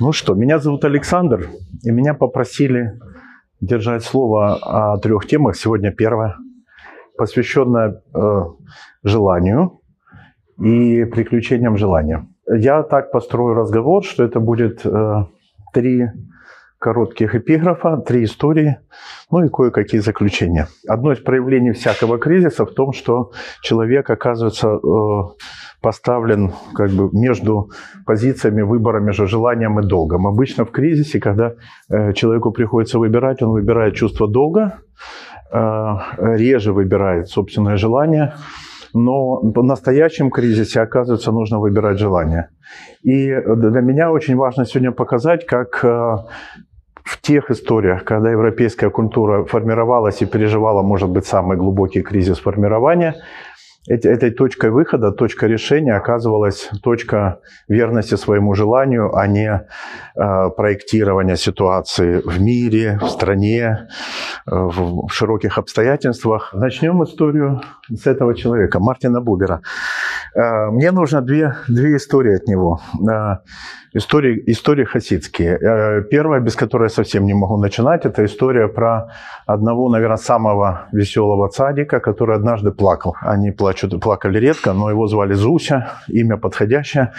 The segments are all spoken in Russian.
Ну что, меня зовут Александр, и меня попросили держать слово о трех темах. Сегодня первое, посвященное э, желанию и приключениям желания. Я так построю разговор, что это будет э, три коротких эпиграфа, три истории, ну и кое-какие заключения. Одно из проявлений всякого кризиса в том, что человек оказывается э, поставлен как бы между позициями выбора между желанием и долгом. Обычно в кризисе, когда э, человеку приходится выбирать, он выбирает чувство долга, э, реже выбирает собственное желание, но в настоящем кризисе, оказывается, нужно выбирать желание. И для меня очень важно сегодня показать, как э, в тех историях, когда европейская культура формировалась и переживала, может быть, самый глубокий кризис формирования, этой точкой выхода, точкой решения оказывалась точка верности своему желанию, а не э, проектирования ситуации в мире, в стране, э, в широких обстоятельствах. Начнем историю с этого человека, Мартина Бубера. Э, мне нужно две, две истории от него. Истории, истории хасидские. Первая, без которой я совсем не могу начинать, это история про одного, наверное, самого веселого цадика, который однажды плакал. Они плачут, плакали редко, но его звали Зуся, имя подходящее.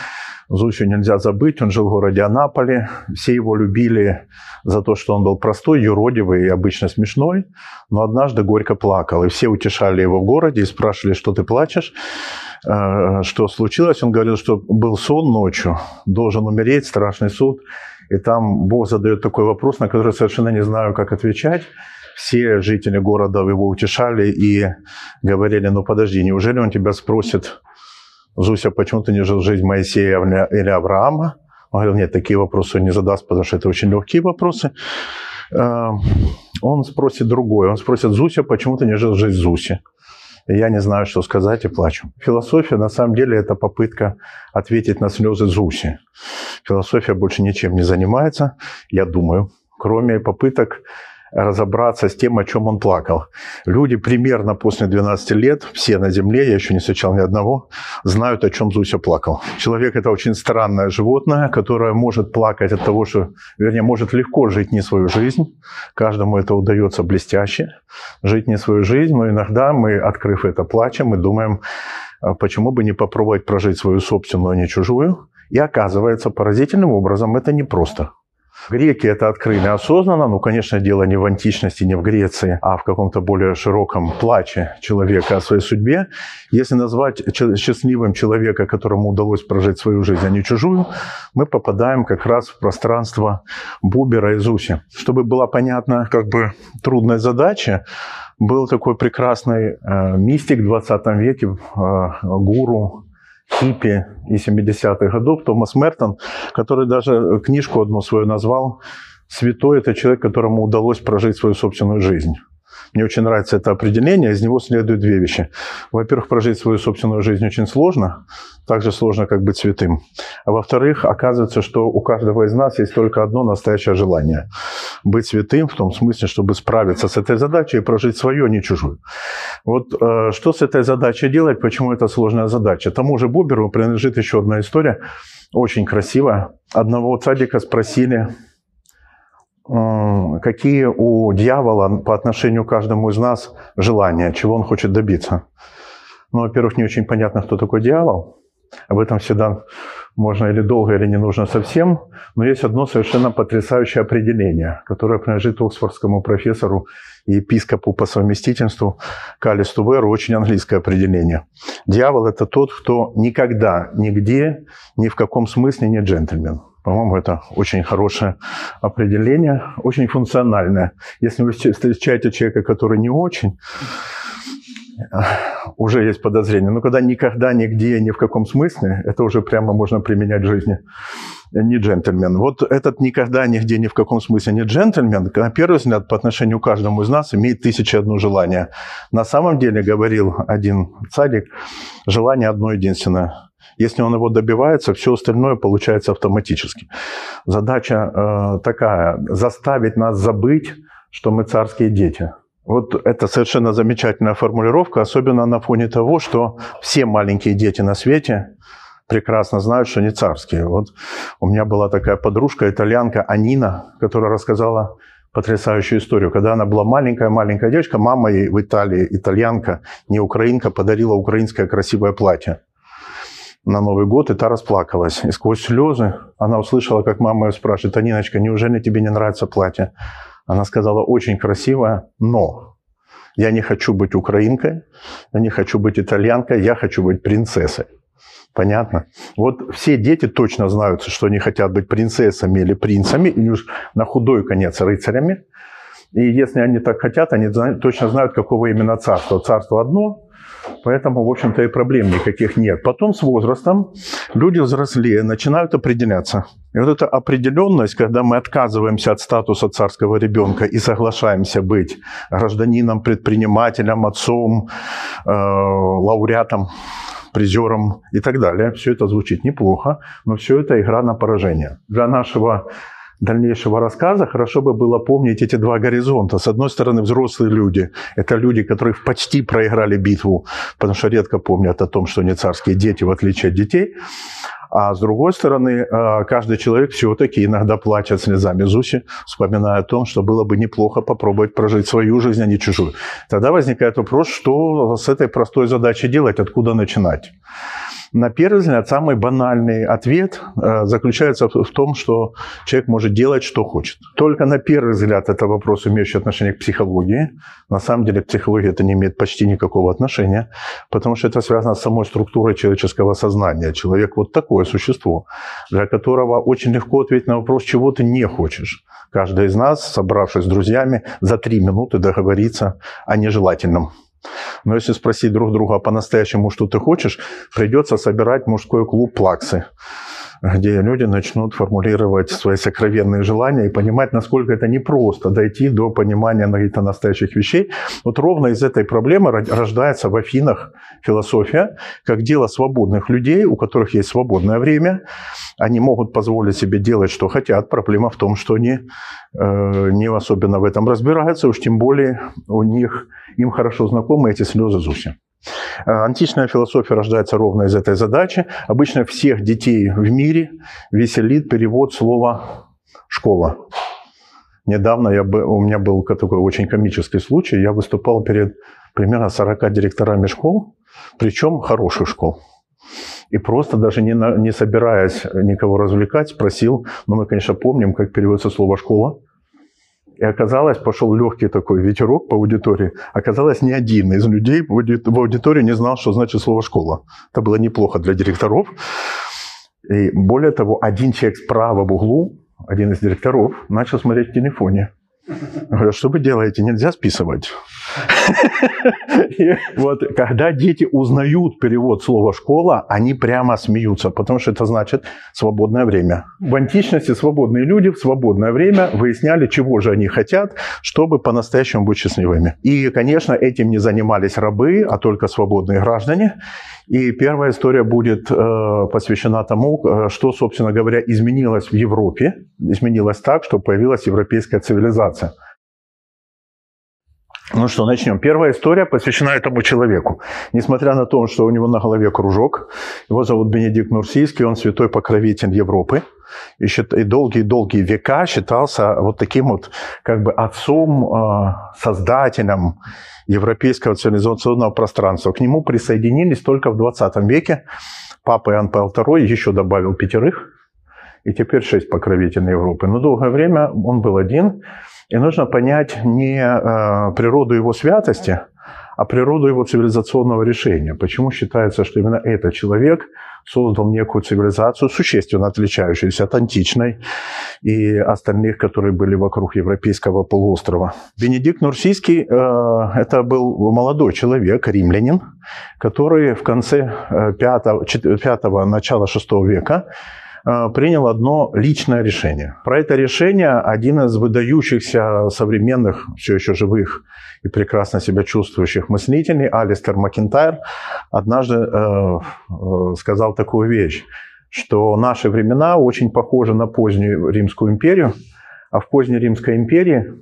Зусю нельзя забыть, он жил в городе Анаполе. Все его любили за то, что он был простой, юродивый и обычно смешной. Но однажды горько плакал. И все утешали его в городе и спрашивали, что ты плачешь. Э, что случилось. Он говорил, что был сон ночью, должен умереть, страшный суд. И там Бог задает такой вопрос, на который совершенно не знаю, как отвечать. Все жители города его утешали и говорили, ну подожди, неужели он тебя спросит, Зуся, почему ты не жил жизнь Моисея или Авраама? Он говорил, нет, такие вопросы он не задаст, потому что это очень легкие вопросы. Э, он спросит другой. Он спросит, Зуся, почему ты не жил жизнь Зуси? Я не знаю, что сказать, и плачу. Философия, на самом деле, это попытка ответить на слезы Зуси. Философия больше ничем не занимается, я думаю, кроме попыток разобраться с тем, о чем он плакал. Люди примерно после 12 лет, все на земле, я еще не встречал ни одного, знают, о чем Зуся плакал. Человек – это очень странное животное, которое может плакать от того, что, вернее, может легко жить не свою жизнь. Каждому это удается блестяще, жить не свою жизнь, но иногда мы, открыв это, плачем и думаем, «А почему бы не попробовать прожить свою собственную, а не чужую. И оказывается, поразительным образом это непросто. Греки это открыли осознанно, ну, конечно, дело не в античности, не в Греции, а в каком-то более широком плаче человека о своей судьбе. Если назвать счастливым человека, которому удалось прожить свою жизнь, а не чужую, мы попадаем как раз в пространство Бубера и Зуси. Чтобы была понятна как бы трудная задача, был такой прекрасный э, мистик в 20 веке, э, гуру хиппи и 70-х годов Томас Мертон, который даже книжку одну свою назвал «Святой – это человек, которому удалось прожить свою собственную жизнь». Мне очень нравится это определение, из него следуют две вещи. Во-первых, прожить свою собственную жизнь очень сложно, так же сложно, как быть святым. А во-вторых, оказывается, что у каждого из нас есть только одно настоящее желание – быть святым в том смысле, чтобы справиться с этой задачей и прожить свое, а не чужую. Вот э, что с этой задачей делать, почему это сложная задача? Тому же Боберу принадлежит еще одна история, очень красивая. Одного цадика спросили, какие у дьявола по отношению к каждому из нас желания, чего он хочет добиться. Ну, во-первых, не очень понятно, кто такой дьявол. Об этом всегда можно или долго, или не нужно совсем. Но есть одно совершенно потрясающее определение, которое принадлежит оксфордскому профессору и епископу по совместительству Калисту Веру, очень английское определение. Дьявол – это тот, кто никогда, нигде, ни в каком смысле не джентльмен. По-моему, это очень хорошее определение, очень функциональное. Если вы встречаете человека, который не очень, уже есть подозрение. Но когда никогда, нигде, ни в каком смысле, это уже прямо можно применять в жизни. Не джентльмен. Вот этот никогда, нигде, ни в каком смысле не джентльмен, на первый взгляд, по отношению к каждому из нас, имеет тысячи одно желание. На самом деле, говорил один цадик, желание одно единственное – если он его добивается, все остальное получается автоматически. Задача э, такая – заставить нас забыть, что мы царские дети. Вот это совершенно замечательная формулировка, особенно на фоне того, что все маленькие дети на свете прекрасно знают, что не царские. Вот у меня была такая подружка, итальянка Анина, которая рассказала потрясающую историю. Когда она была маленькая-маленькая девочка, мама ей в Италии, итальянка, не украинка, подарила украинское красивое платье на Новый год, и та расплакалась. И сквозь слезы она услышала, как мама ее спрашивает, «Аниночка, неужели тебе не нравится платье?» Она сказала, очень красивое, но я не хочу быть украинкой, я не хочу быть итальянкой, я хочу быть принцессой. Понятно? Вот все дети точно знают, что они хотят быть принцессами или принцами, или уж на худой конец рыцарями. И если они так хотят, они точно знают, какого именно царства. Царство одно, Поэтому, в общем-то, и проблем никаких нет. Потом с возрастом люди взрослее начинают определяться. И вот эта определенность, когда мы отказываемся от статуса царского ребенка и соглашаемся быть гражданином, предпринимателем, отцом, э, лауреатом, призером и так далее. Все это звучит неплохо, но все это игра на поражение. Для нашего дальнейшего рассказа хорошо бы было помнить эти два горизонта. С одной стороны, взрослые люди. Это люди, которые почти проиграли битву, потому что редко помнят о том, что они царские дети, в отличие от детей. А с другой стороны, э, каждый человек все-таки иногда плачет слезами Зуси, вспоминая о том, что было бы неплохо попробовать прожить свою жизнь, а не чужую. Тогда возникает вопрос, что с этой простой задачей делать, откуда начинать. На первый взгляд, самый банальный ответ э, заключается в том, что человек может делать, что хочет. Только на первый взгляд это вопрос, имеющий отношение к психологии. На самом деле к психологии это не имеет почти никакого отношения, потому что это связано с самой структурой человеческого сознания. Человек вот такое существо, для которого очень легко ответить на вопрос, чего ты не хочешь. Каждый из нас, собравшись с друзьями, за три минуты договорится о нежелательном. Но если спросить друг друга «А по-настоящему, что ты хочешь, придется собирать мужской клуб плаксы где люди начнут формулировать свои сокровенные желания и понимать, насколько это непросто дойти до понимания каких-то настоящих вещей. Вот ровно из этой проблемы рождается в Афинах философия, как дело свободных людей, у которых есть свободное время. Они могут позволить себе делать, что хотят. Проблема в том, что они э, не особенно в этом разбираются, уж тем более у них им хорошо знакомы эти слезы Зуси. Э, античная философия рождается ровно из этой задачи. Обычно всех детей в мире веселит перевод слова «школа». Недавно я, у меня был такой очень комический случай. Я выступал перед примерно 40 директорами школ, причем хороших школ. И просто даже не, на, не собираясь никого развлекать, спросил, ну мы, конечно, помним, как переводится слово «школа», и оказалось, пошел легкий такой ветерок по аудитории. Оказалось, ни один из людей в аудитории не знал, что значит слово «школа». Это было неплохо для директоров. И более того, один человек справа в углу, один из директоров, начал смотреть в телефоне. Говорят, что вы делаете? Нельзя списывать. Вот, когда дети узнают перевод слова «школа», они прямо смеются, потому что это значит «свободное время». В античности свободные люди в свободное время выясняли, чего же они хотят, чтобы по-настоящему быть счастливыми. И, конечно, этим не занимались рабы, а только свободные граждане. И первая история будет э, посвящена тому, э, что, собственно говоря, изменилось в Европе. Изменилось так, что появилась европейская цивилизация. Ну что, начнем. Первая история посвящена этому человеку. Несмотря на то, что у него на голове кружок, его зовут Бенедикт Нурсийский, он святой покровитель Европы. И долгие-долгие века считался вот таким вот как бы отцом, э, создателем европейского цивилизационного пространства. К нему присоединились только в 20 веке. Папа Иоанн Павел II еще добавил пятерых, и теперь шесть покровителей Европы. Но долгое время он был один, и нужно понять не э, природу его святости, а природу его цивилизационного решения. Почему считается, что именно этот человек создал некую цивилизацию, существенно отличающуюся от античной и остальных, которые были вокруг европейского полуострова. Бенедикт Нурсийский э, – это был молодой человек, римлянин, который в конце 5 э, начала 6 века принял одно личное решение. Про это решение один из выдающихся современных, все еще живых и прекрасно себя чувствующих мыслителей, Алистер Макентайр, однажды э, э, сказал такую вещь, что наши времена очень похожи на позднюю Римскую империю, а в поздней Римской империи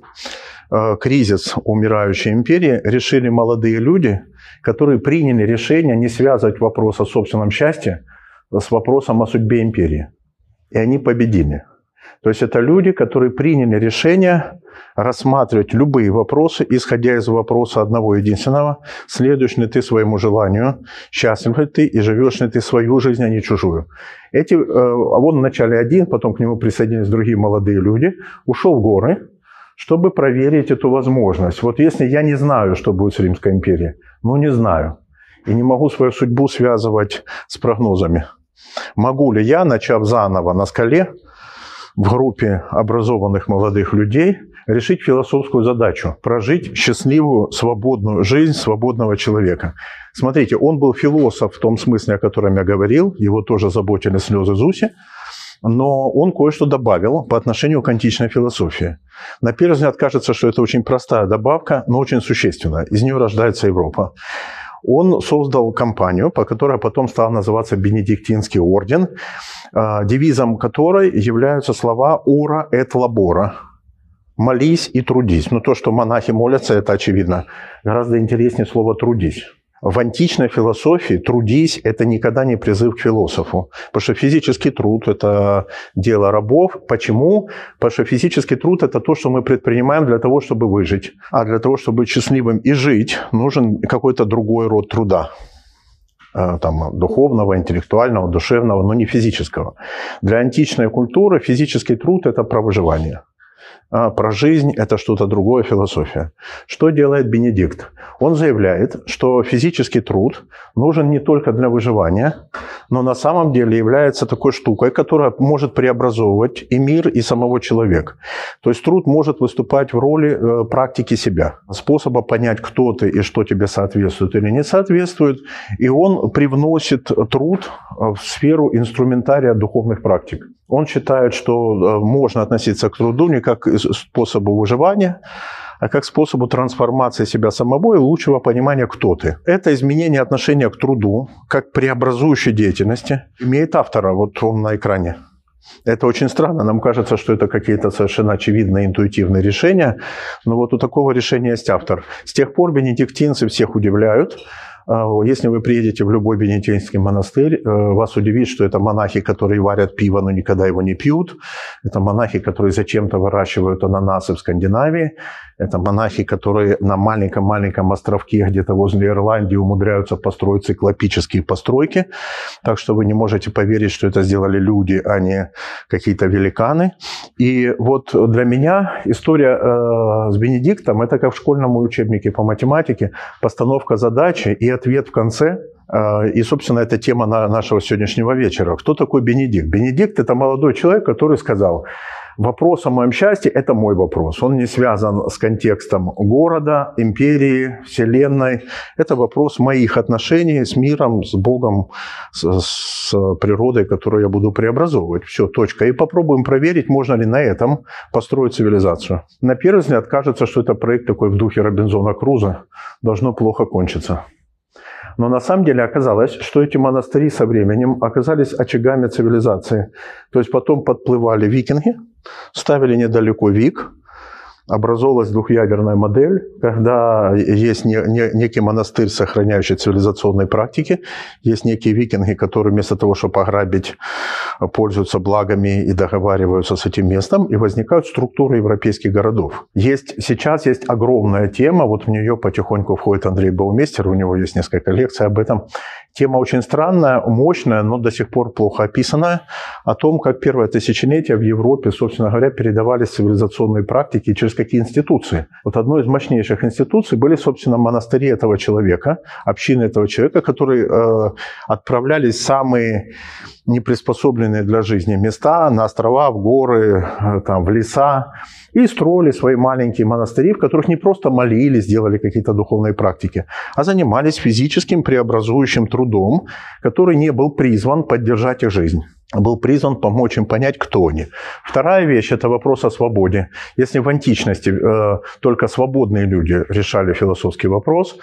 э, кризис умирающей империи решили молодые люди, которые приняли решение не связывать вопрос о собственном счастье с вопросом о судьбе империи. И они победили. То есть это люди, которые приняли решение рассматривать любые вопросы, исходя из вопроса одного единственного, следуешь ли ты своему желанию, счастлив ли ты и живешь ли ты свою жизнь, а не чужую. Эти, э, а он вначале один, потом к нему присоединились другие молодые люди, ушел в горы, чтобы проверить эту возможность. Вот если я не знаю, что будет с Римской империей, ну не знаю, и не могу свою судьбу связывать с прогнозами, могу ли я, начав заново на скале, в группе образованных молодых людей решить философскую задачу – прожить счастливую, свободную жизнь свободного человека. Смотрите, он был философ в том смысле, о котором я говорил, его тоже заботили слезы Зуси, но он кое-что добавил по отношению к античной философии. На первый взгляд кажется, что это очень простая добавка, но очень существенная. Из нее рождается Европа он создал компанию, по которой потом стал называться Бенедиктинский орден, а, девизом которой являются слова «Ура et labora» – «молись и трудись». Ну, то, что монахи молятся, это очевидно. Гораздо интереснее слово «трудись». В античной философии «трудись» – это никогда не призыв к философу, потому что физический труд – это дело рабов. Почему? Потому что физический труд – это то, что мы предпринимаем для того, чтобы выжить. А для того, чтобы быть счастливым и жить, нужен какой-то другой род труда э, там, духовного, интеллектуального, душевного, но не физического. Для античной культуры физический труд – это про выживание. А про жизнь – это что-то другое, философия. Что делает Бенедикт? Он заявляет, что физический труд нужен не только для выживания, но на самом деле является такой штукой, которая может преобразовывать и мир, и самого человека. То есть труд может выступать в роли э, практики себя, способа понять, кто ты и что тебе соответствует или не соответствует. И он привносит труд в сферу инструментария духовных практик. Он считает, что э, можно относиться к труду не как способу выживания, а как способу трансформации себя самого и лучшего понимания, кто ты. Это изменение отношения к труду, как преобразующей деятельности, имеет автора, вот он на экране. Это очень странно. Нам кажется, что это какие-то совершенно очевидные интуитивные решения. Но вот у такого решения есть автор. С тех пор бенедиктинцы всех удивляют. А, если вы приедете в любой бенедиктинский монастырь, э, вас удивит, что это монахи, которые варят пиво, но никогда его не пьют. Это монахи, которые зачем-то выращивают ананасы в Скандинавии. Это монахи, которые на маленьком-маленьком островке где-то возле Ирландии умудряются построить циклопические постройки. Так что вы не можете поверить, что это сделали люди, а не какие-то великаны. И вот для меня история э, с Бенедиктом – это как в школьном учебнике по математике, постановка задачи и ответ в конце э, – и, собственно, это тема нашего сегодняшнего вечера. Кто такой Бенедикт? Бенедикт – это молодой человек, который сказал, Вопрос о моем счастье – это мой вопрос. Он не связан с контекстом города, империи, вселенной. Это вопрос моих отношений с миром, с Богом, с, с природой, которую я буду преобразовывать. Все, точка. И попробуем проверить, можно ли на этом построить цивилизацию. На первый взгляд кажется, что это проект такой в духе Робинзона Круза. Должно плохо кончиться. Но на самом деле оказалось, что эти монастыри со временем оказались очагами цивилизации. То есть потом подплывали викинги, ставили недалеко Вик, образовалась двухъядерная модель, когда есть не, не, некий монастырь, сохраняющий цивилизационные практики, есть некие викинги, которые вместо того, чтобы ограбить, пользуются благами и договариваются с этим местом, и возникают структуры европейских городов. Есть, сейчас есть огромная тема, вот в нее потихоньку входит Андрей Баумейстер, у него есть несколько лекций об этом. Тема очень странная, мощная, но до сих пор плохо описанная, о том, как первое тысячелетие в Европе, собственно говоря, передавались цивилизационные практики через какие институции. Вот одной из мощнейших институций были, собственно, монастыри этого человека, общины этого человека, которые э, отправлялись в самые неприспособленные для жизни места, на острова, в горы, э, там, в леса, и строили свои маленькие монастыри, в которых не просто молились, делали какие-то духовные практики, а занимались физическим преобразующим трудом, который не был призван поддержать их жизнь. Был призван помочь им понять, кто они. Вторая вещь – это вопрос о свободе. Если в античности э, только свободные люди решали философский вопрос,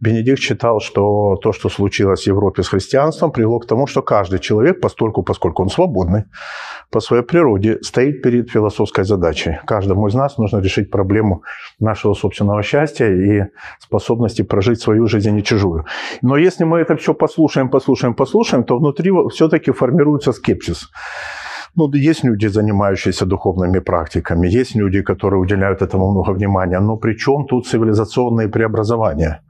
Бенедикт считал, что то, что случилось в Европе с христианством, привело к тому, что каждый человек, постольку, поскольку он свободный, по своей природе стоит перед философской задачей. Каждому из нас нужно решить проблему нашего собственного счастья и способности прожить свою жизнь и чужую. Но если мы это все послушаем, послушаем, послушаем, то внутри все-таки формируется скепсис. Ну, есть люди, занимающиеся духовными практиками, есть люди, которые уделяют этому много внимания, но при чем тут цивилизационные преобразования?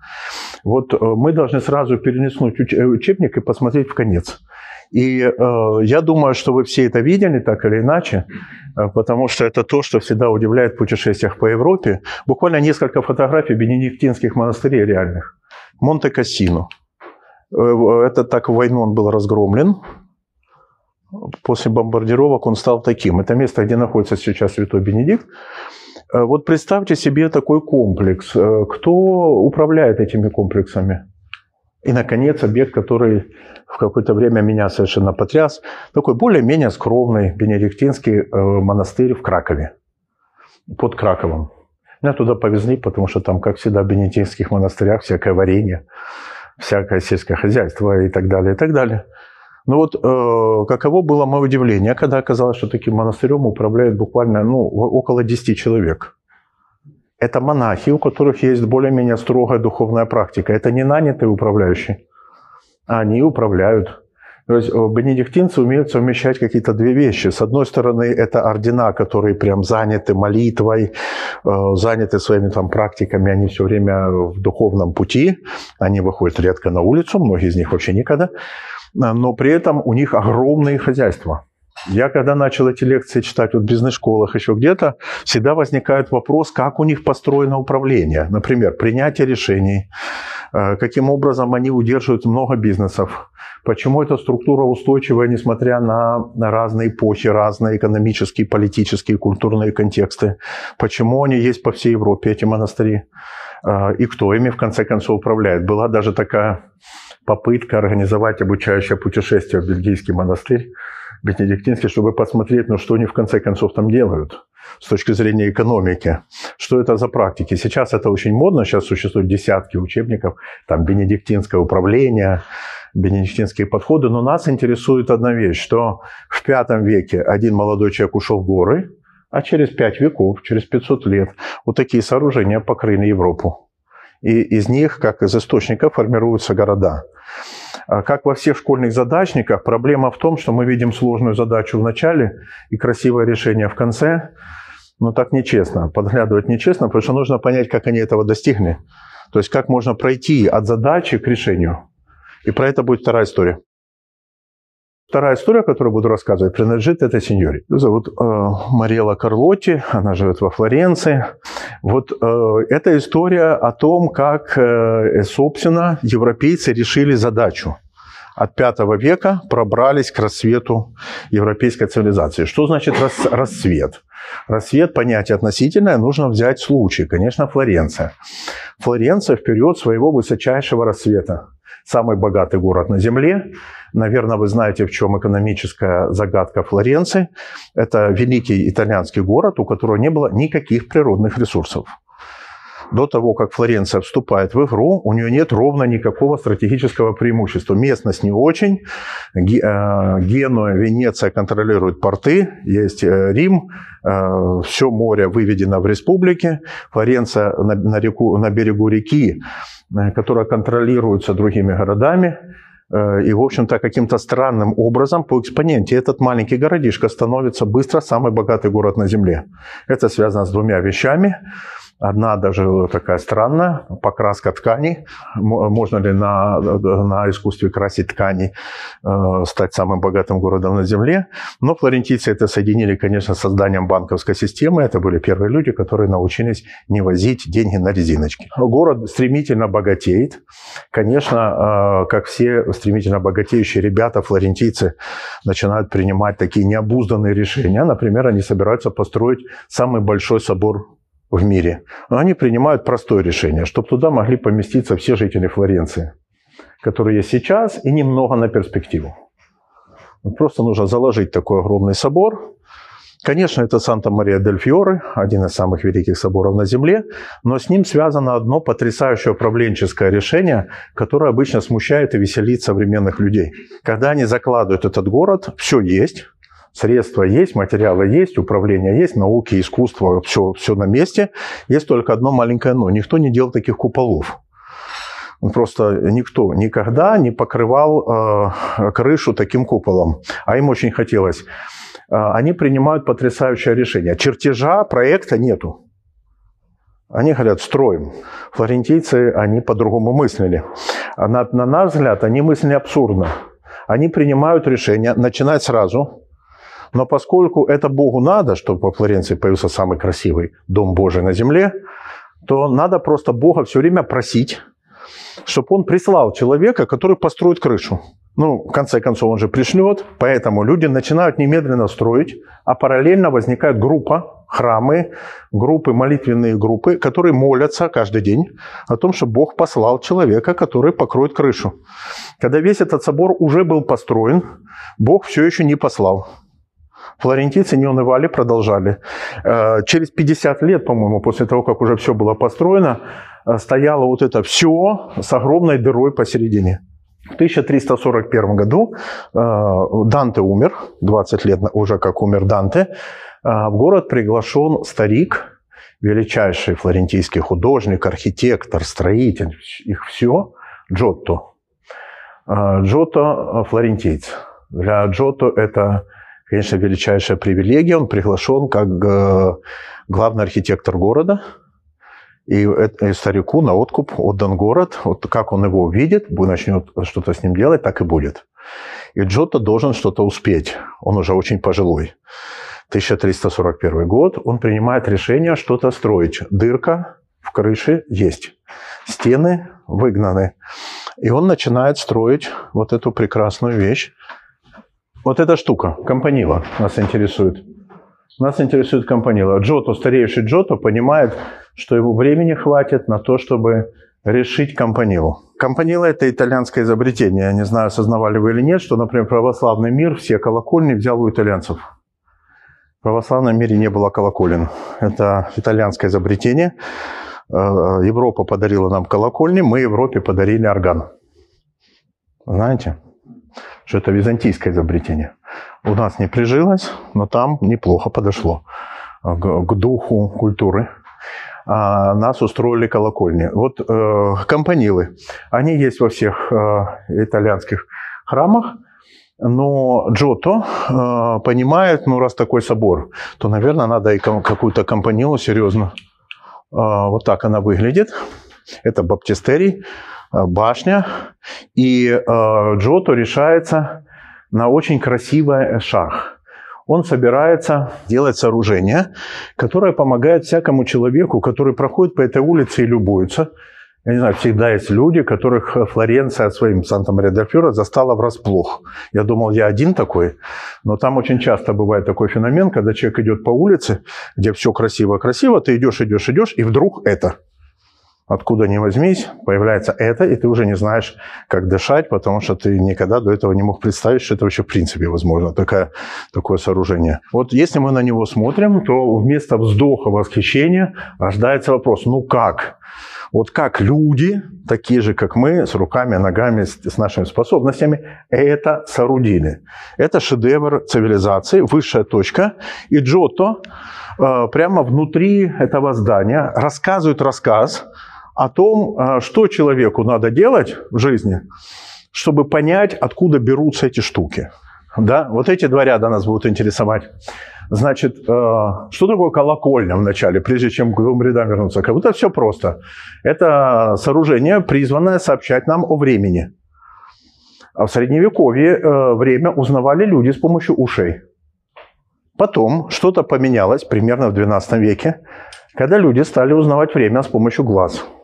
Вот э, мы должны сразу перенеснуть учебник и посмотреть в конец. И э, я думаю, что вы все это видели так или иначе, э, потому что это то, что всегда удивляет в путешествиях по Европе. Буквально несколько фотографий бенедиктинских монастырей реальных. Монте-Кассино. Э, это так в войну он был разгромлен. После бомбардировок он стал таким. Это место, где находится сейчас Святой Бенедикт. Э, вот представьте себе такой комплекс. Э, кто управляет этими комплексами? И, наконец, объект, который в какое-то время меня совершенно потряс. Такой более-менее скромный бенедиктинский э, монастырь в Кракове, под Краковом. Меня туда повезли, потому что там, как всегда, в бенедиктинских монастырях всякое варенье, всякое сельское хозяйство и так далее, и так далее. Но вот э, каково было мое удивление, когда оказалось, что таким монастырем управляет буквально ну, около 10 человек. Это монахи, у которых есть более-менее строгая духовная практика. Это не нанятые управляющие. Они управляют. То есть э, бенедиктинцы умеют совмещать какие-то две вещи. С одной стороны, это ордена, которые прям заняты молитвой, э, заняты своими там практиками, они все время в духовном пути, они выходят редко на улицу, многие из них вообще никогда, но при этом у них огромные хозяйства. Я когда начал эти лекции читать вот в бизнес-школах, еще где-то, всегда возникает вопрос, как у них построено управление. Например, принятие решений, э, каким образом они удерживают много бизнесов, почему эта структура устойчивая, несмотря на, на разные эпохи, разные экономические, политические, культурные контексты, почему они есть по всей Европе, эти монастыри, э, и кто ими в конце концов управляет. Была даже такая попытка организовать обучающее путешествие в бельгийский монастырь, бенедиктинский, чтобы посмотреть, ну что они в конце концов там делают с точки зрения экономики. Что это за практики? Сейчас это очень модно, сейчас существуют десятки учебников, там бенедиктинское управление, бенедиктинские подходы, но нас интересует одна вещь, что в V веке один молодой человек ушел в горы, а через пять веков, через 500 лет, вот такие сооружения покрыли Европу. И из них, как из источника, формируются города. А как во всех школьных задачниках, проблема в том, что мы видим сложную задачу в начале и красивое решение в конце. Но так нечестно, подглядывать нечестно, потому что нужно понять, как они этого достигли. То есть как можно пройти от задачи к решению. И про это будет вторая история. Вторая история, которую буду рассказывать, принадлежит этой сеньоре. Ее зовут э, Мариэла Карлотти, она живет во Флоренции. Вот э, эта история о том, как, э, собственно, европейцы решили задачу. От V века пробрались к рассвету европейской цивилизации. Что значит рас, расцвет? Рассвет – понятие относительное, нужно взять случай. Конечно, Флоренция. Флоренция в период своего высочайшего рассвета. Самый богатый город на Земле – Наверное, вы знаете, в чем экономическая загадка Флоренции. Это великий итальянский город, у которого не было никаких природных ресурсов. До того, как Флоренция вступает в игру, у нее нет ровно никакого стратегического преимущества. Местность не очень. Э, Генуя, Венеция контролируют порты, есть э, Рим, э, все море выведено в республике. Флоренция на, реку, на берегу реки, которая контролируется другими городами. И, в общем-то, каким-то странным образом по экспоненте этот маленький городишко становится быстро самый богатый город на Земле. Это связано с двумя вещами. Одна даже такая странная, покраска тканей. Можно ли на, на искусстве красить ткани, э, стать самым богатым городом на Земле? Но флорентийцы это соединили, конечно, с созданием банковской системы. Это были первые люди, которые научились не возить деньги на резиночки. Город стремительно богатеет. Конечно, э, как все стремительно богатеющие ребята, флорентийцы начинают принимать такие необузданные решения. Например, они собираются построить самый большой собор в мире. Но они принимают простое решение, чтобы туда могли поместиться все жители Флоренции, которые есть сейчас, и немного на перспективу. Просто нужно заложить такой огромный собор. Конечно, это Санта-Мария-дель-Фьоре, один из самых великих соборов на Земле, но с ним связано одно потрясающее управленческое решение, которое обычно смущает и веселит современных людей. Когда они закладывают этот город, все есть, Средства есть, материалы есть, управление есть, науки, искусство, все, все на месте. Есть только одно маленькое но. Никто не делал таких куполов. Просто никто никогда не покрывал э, крышу таким куполом. А им очень хотелось. Э, они принимают потрясающее решение. Чертежа, проекта нету. Они говорят, строим. Флорентийцы, они по-другому мыслили. А на, на наш взгляд, они мыслили абсурдно. Они принимают решение начинать сразу, но поскольку это Богу надо, чтобы во Флоренции появился самый красивый дом Божий на земле, то надо просто Бога все время просить, чтобы он прислал человека, который построит крышу. Ну, в конце концов, он же пришлет, поэтому люди начинают немедленно строить, а параллельно возникает группа, храмы, группы, молитвенные группы, которые молятся каждый день о том, что Бог послал человека, который покроет крышу. Когда весь этот собор уже был построен, Бог все еще не послал. Флорентийцы не унывали, продолжали. Э, через 50 лет, по-моему, после того, как уже все было построено, э, стояло вот это все с огромной дырой посередине. В 1341 году э, Данте умер, 20 лет уже как умер Данте. В город приглашен старик, величайший флорентийский художник, архитектор, строитель, их все, Джотто. Джотто – флорентийц. Для Джотто это конечно, величайшая привилегия. Он приглашен как э, главный архитектор города. И, старику на откуп отдан город. Вот как он его увидит, начнет что-то с ним делать, так и будет. И Джотто должен что-то успеть. Он уже очень пожилой. 1341 год. Он принимает решение что-то строить. Дырка в крыше есть. Стены выгнаны. И он начинает строить вот эту прекрасную вещь. Вот эта штука, компанила, нас интересует. Нас интересует компанила. Джото, старейший Джото, понимает, что его времени хватит на то, чтобы решить компанилу. Компанила – это итальянское изобретение. Я не знаю, осознавали вы или нет, что, например, православный мир все колокольни взял у итальянцев. В православном мире не было колоколен. Это итальянское изобретение. Э, Европа подарила нам колокольни, мы Европе подарили орган. Знаете? Что это византийское изобретение. У нас не прижилось, но там неплохо подошло к, к духу культуры. А нас устроили колокольни. Вот э, компанилы, они есть во всех э, итальянских храмах, но Джото э, понимает, ну раз такой собор, то, наверное, надо и какую-то компанилу серьезно. Э, вот так она выглядит. Это баптистерий. Э, башня, и э, Джото решается на очень красивый шаг. Он собирается делать сооружение, которое помогает всякому человеку, который проходит по этой улице и любуется. Я не знаю, всегда есть люди, которых Флоренция своим Санта-Мария-дель-Фьоре застала врасплох. Я думал, я один такой, но там очень часто бывает такой феномен, когда человек идет по улице, где все красиво-красиво, ты идешь, идешь, идешь, и вдруг это – откуда ни возьмись, появляется это, и ты уже не знаешь, как дышать, потому что ты никогда до этого не мог представить, что это вообще в принципе возможно, такое, такое сооружение. Вот если мы на него смотрим, то вместо вздоха, восхищения рождается вопрос, ну как? Вот как люди, такие же, как мы, с руками, ногами, с нашими способностями, это соорудили. Это шедевр цивилизации, высшая точка. И Джотто э, прямо внутри этого здания рассказывает рассказ о том, а, что человеку надо делать в жизни, чтобы понять, откуда берутся эти штуки. Да? Вот эти два ряда нас будут интересовать. Значит, а, что такое колокольня вначале, прежде чем к двум рядам вернуться? Как будто все просто. Это сооружение, призванное сообщать нам о времени. А в Средневековье э, время узнавали люди с помощью ушей. Потом что-то поменялось примерно в XII веке, когда люди стали узнавать время с помощью глаз –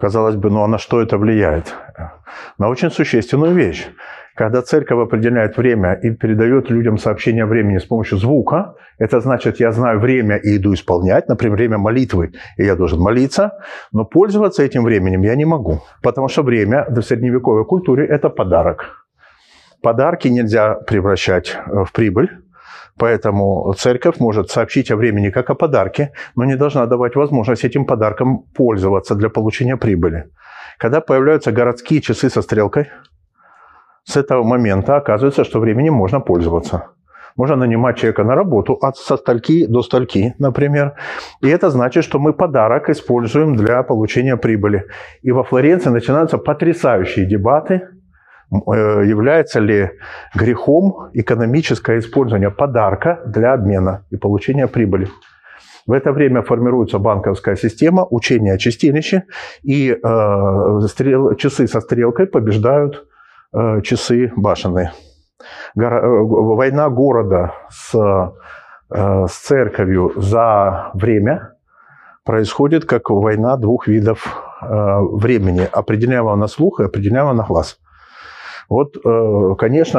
Казалось бы, ну а на что это влияет? На очень существенную вещь. Когда церковь определяет время и передает людям сообщение времени с помощью звука, это значит, я знаю время и иду исполнять, например, время молитвы, и я должен молиться, но пользоваться этим временем я не могу, потому что время в средневековой культуре – это подарок. Подарки нельзя превращать э, в прибыль, поэтому церковь может сообщить о времени как о подарке, но не должна давать возможность этим подарком пользоваться для получения прибыли. Когда появляются городские часы со стрелкой, с этого момента оказывается, что временем можно пользоваться. Можно нанимать человека на работу от со стальки до стальки, например. И это значит, что мы подарок используем для получения прибыли. И во Флоренции начинаются потрясающие дебаты, является ли грехом экономическое использование подарка для обмена и получения прибыли. В это время формируется банковская система, учение о чистилище, и э, стрел, часы со стрелкой побеждают э, часы башенные. Э, война города с, э, с церковью за время происходит как война двух видов э, времени, определяемого на слух и определяемого на глаз. Вот, конечно,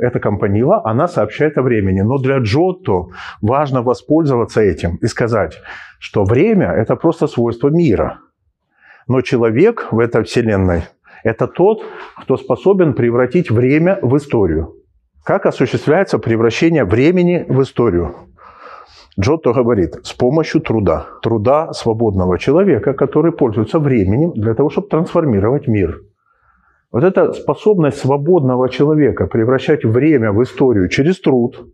эта компанила, она сообщает о времени, но для Джотто важно воспользоваться этим и сказать, что время – это просто свойство мира. Но человек в этой вселенной – это тот, кто способен превратить время в историю. Как осуществляется превращение времени в историю? Джотто говорит, с помощью труда. Труда свободного человека, который пользуется временем для того, чтобы трансформировать мир. Вот эта способность свободного человека превращать время в историю через труд,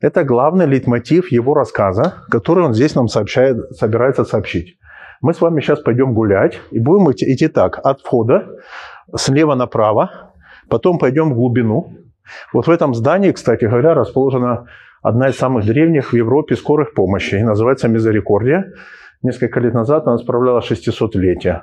это главный лейтмотив его рассказа, который он здесь нам сообщает, собирается сообщить. Мы с вами сейчас пойдем гулять и будем идти, идти так, от входа слева направо, потом пойдем в глубину. Вот в этом здании, кстати говоря, расположена одна из самых древних в Европе скорых помощи. Называется Мизерикордия. Несколько лет назад она справляла 600-летие.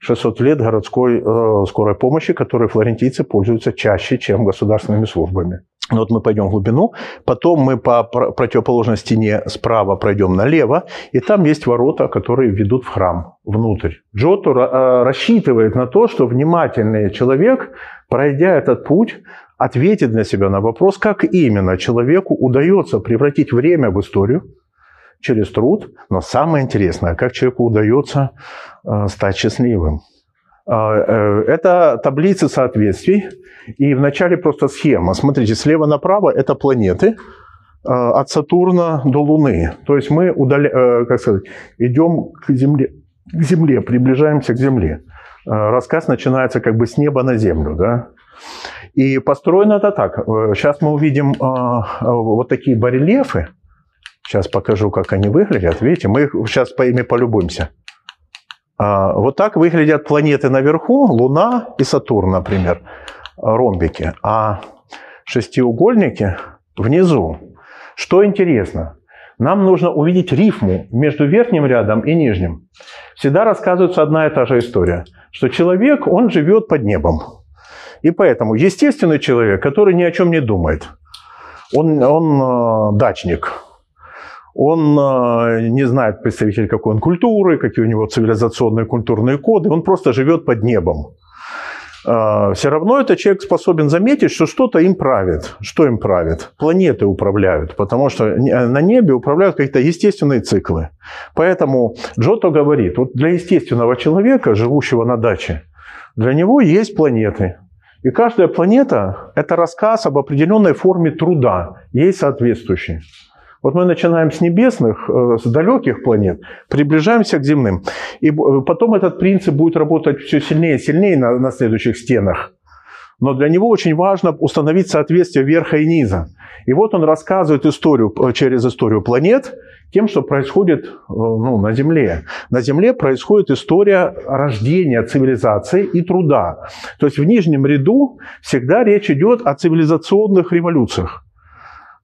600 лет городской э, скорой помощи, которой флорентийцы пользуются чаще, чем государственными службами. Вот мы пойдем в глубину, потом мы по противоположной стене справа пройдем налево, и там есть ворота, которые ведут в храм, внутрь. Джотто э, рассчитывает на то, что внимательный человек, пройдя этот путь, ответит для себя на вопрос, как именно человеку удается превратить время в историю через труд, но самое интересное, как человеку удается э, стать счастливым. А, э, это таблицы соответствий. И вначале просто схема. Смотрите, слева направо это планеты а, от Сатурна до Луны. То есть мы удаля... Э, как сказать, идем к Земле, к Земле, приближаемся к Земле. Рассказ начинается как бы с неба на Землю. Да? И построено это так. Сейчас мы увидим вот такие барельефы. Сейчас покажу, как они выглядят. Видите, мы сейчас по ими полюбуемся. А, вот так выглядят планеты наверху, Луна и Сатурн, например, ромбики. А шестиугольники внизу. Что интересно, нам нужно увидеть рифму между верхним рядом и нижним. Всегда рассказывается одна и та же история, что человек, он живет под небом. И поэтому естественный человек, который ни о чем не думает, он, он э, дачник, он э, не знает представитель какой он культуры, какие у него цивилизационные культурные коды, он просто живет под небом. Э, Все равно этот человек способен заметить, что что-то им правит. Что им правит? Планеты управляют, потому что на небе управляют какие-то естественные циклы. Поэтому Джото говорит, вот для естественного человека, живущего на даче, для него есть планеты. И каждая планета – это рассказ об определенной форме труда, ей соответствующей. Вот мы начинаем с небесных, э, с далеких планет, приближаемся к земным. И потом этот принцип будет работать все сильнее и сильнее на, на следующих стенах. Но для него очень важно установить соответствие верха и низа. И вот он рассказывает историю э, через историю планет тем, что происходит э, ну, на Земле. На Земле происходит история рождения цивилизации и труда. То есть в нижнем ряду всегда речь идет о цивилизационных революциях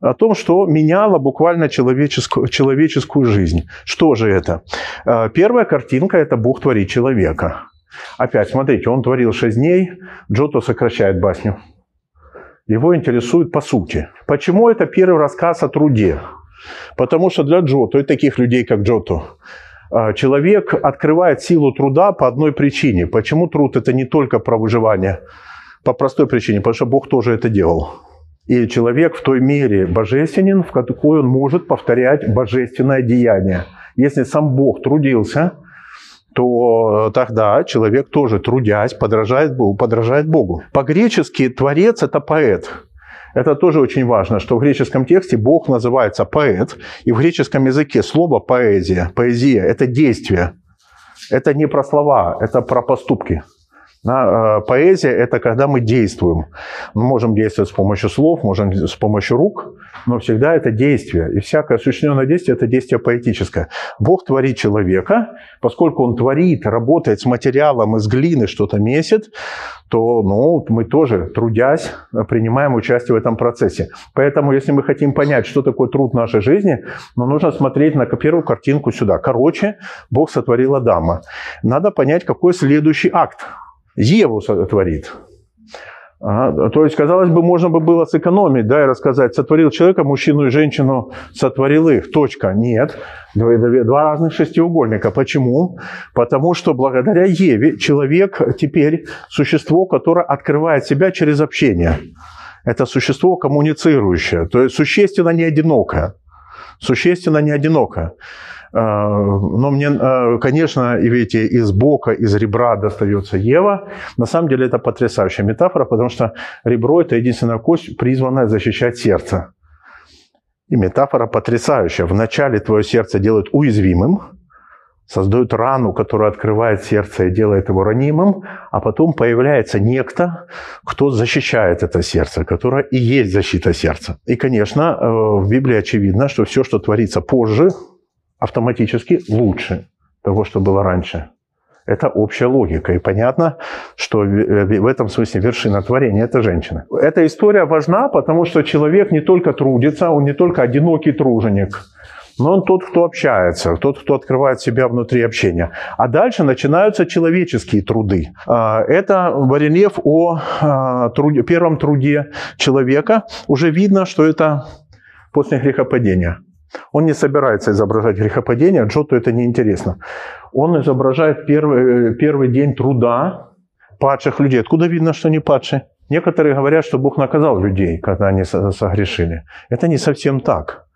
о том, что меняло буквально человеческую, человеческую жизнь. Что же это? Э, первая картинка – это Бог творит человека. Опять, смотрите, он творил шесть дней, Джото сокращает басню. Его интересует по сути. Почему это первый рассказ о труде? Потому что для Джото и таких людей, как Джото, э, человек открывает силу труда по одной причине. Почему труд – это не только про выживание? По простой причине, потому что Бог тоже это делал. И человек в той мере божественен, в какой он может повторять божественное деяние. Если сам Бог трудился, то тогда человек тоже, трудясь, подражает Богу. Подражает Богу. По-гречески творец – это поэт. Это тоже очень важно, что в греческом тексте Бог называется поэт, и в греческом языке слово поэзия, поэзия – это действие. Это не про слова, это про поступки. Э, поэзия – это когда мы действуем. Мы можем действовать с помощью слов, можем с помощью рук, но всегда это действие. И всякое осуществленное действие – это действие поэтическое. Бог творит человека, поскольку Он творит, работает с материалом из глины, что-то месит, то ну, мы тоже, трудясь, принимаем участие в этом процессе. Поэтому, если мы хотим понять, что такое труд в нашей жизни, ну, нужно смотреть на первую картинку сюда. Короче, Бог сотворил Адама. Надо понять, какой следующий акт Еву творит. А, то есть, казалось бы, можно бы было сэкономить, да, и рассказать, сотворил человека, мужчину и женщину, сотворил их, точка. Нет, два, два разных шестиугольника. Почему? Потому что благодаря Еве человек теперь существо, которое открывает себя через общение. Это существо коммуницирующее, то есть существенно не одинокое. Существенно не одинокое. А, но мне, а, конечно, и видите, из бока, из ребра достается Ева. На самом деле это потрясающая метафора, потому что ребро – это единственная кость, призванная защищать сердце. И метафора потрясающая. Вначале твое сердце делает уязвимым, создает рану, которая открывает сердце и делает его ранимым, а потом появляется некто, кто защищает это сердце, которое и есть защита сердца. И, конечно, э, в Библии очевидно, что все, что творится позже, автоматически лучше того, что было раньше. Это общая логика. И понятно, что в этом смысле вершина творения – это женщина. Эта история важна, потому что человек не только трудится, он не только одинокий труженик, но он тот, кто общается, тот, кто открывает себя внутри общения. А дальше начинаются человеческие труды. А, это барельеф о а, труде, первом труде человека. Уже видно, что это после грехопадения. Он не собирается изображать грехопадение, Джоту это не интересно. Он изображает первый, первый день труда падших людей. Откуда видно, что они падшие? Некоторые говорят, что Бог наказал людей, когда они согрешили. Это не совсем так.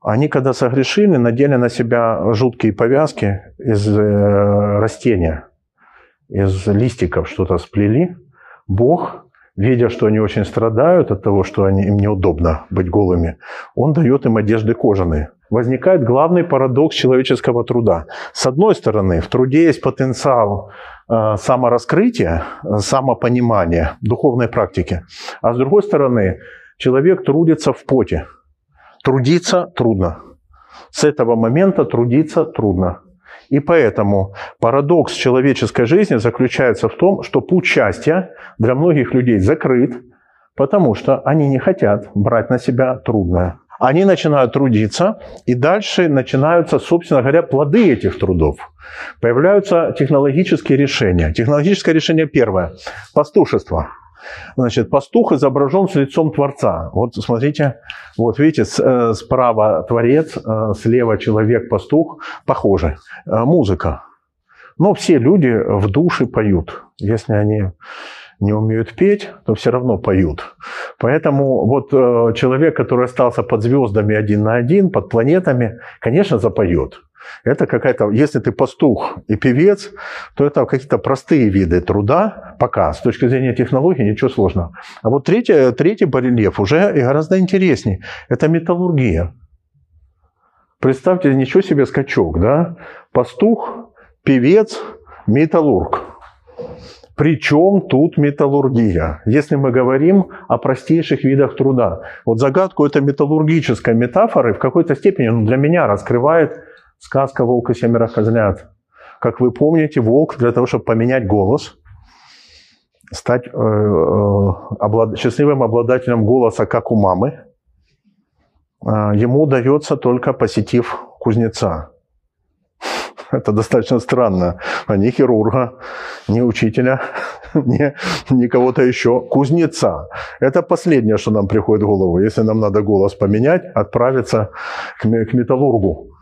Они, когда согрешили, надели на себя жуткие повязки из э, растения, из листиков что-то сплели. Бог видя, что они очень страдают от того, что они, им неудобно быть голыми, он дает им одежды кожаные. Возникает главный парадокс человеческого труда. С одной стороны, в труде есть потенциал э, самораскрытия, самопонимания, духовной практики. А с другой стороны, человек трудится в поте. Трудиться трудно. С этого момента трудиться трудно. И поэтому парадокс человеческой жизни заключается в том, что путь счастья для многих людей закрыт, потому что они не хотят брать на себя трудное. Они начинают трудиться, и дальше начинаются, собственно говоря, плоды этих трудов. Появляются технологические решения. Технологическое решение первое – пастушество – Значит, пастух изображен с лицом Творца. Вот смотрите, вот видите, э, справа Творец, э, слева человек-пастух, похоже. Э, музыка. Но все люди в душе поют. Если они не умеют петь, то все равно поют. Поэтому вот человек, который остался под звездами один на один, под планетами, конечно, запоет. Это какая-то, если ты пастух и певец, то это какие-то простые виды труда, пока, с точки зрения технологий, ничего сложного. А вот третий, третий барельеф уже гораздо интереснее. Это металлургия. Представьте, ничего себе скачок, да? Пастух, певец, металлург. Причем тут металлургия, если мы говорим о простейших видах труда. Вот загадку этой металлургической метафоры в какой-то степени ну, для меня раскрывает Сказка «Волк и семеро козлят». Как вы помните, волк для того, чтобы поменять голос, стать э, э, облад... счастливым обладателем голоса, как у мамы, э, ему дается только посетив кузнеца. Это достаточно странно. А ни хирурга, ни учителя, ни, ни кого-то еще. Кузнеца. Это последнее, что нам приходит в голову. Если нам надо голос поменять, отправиться к, к металлургу.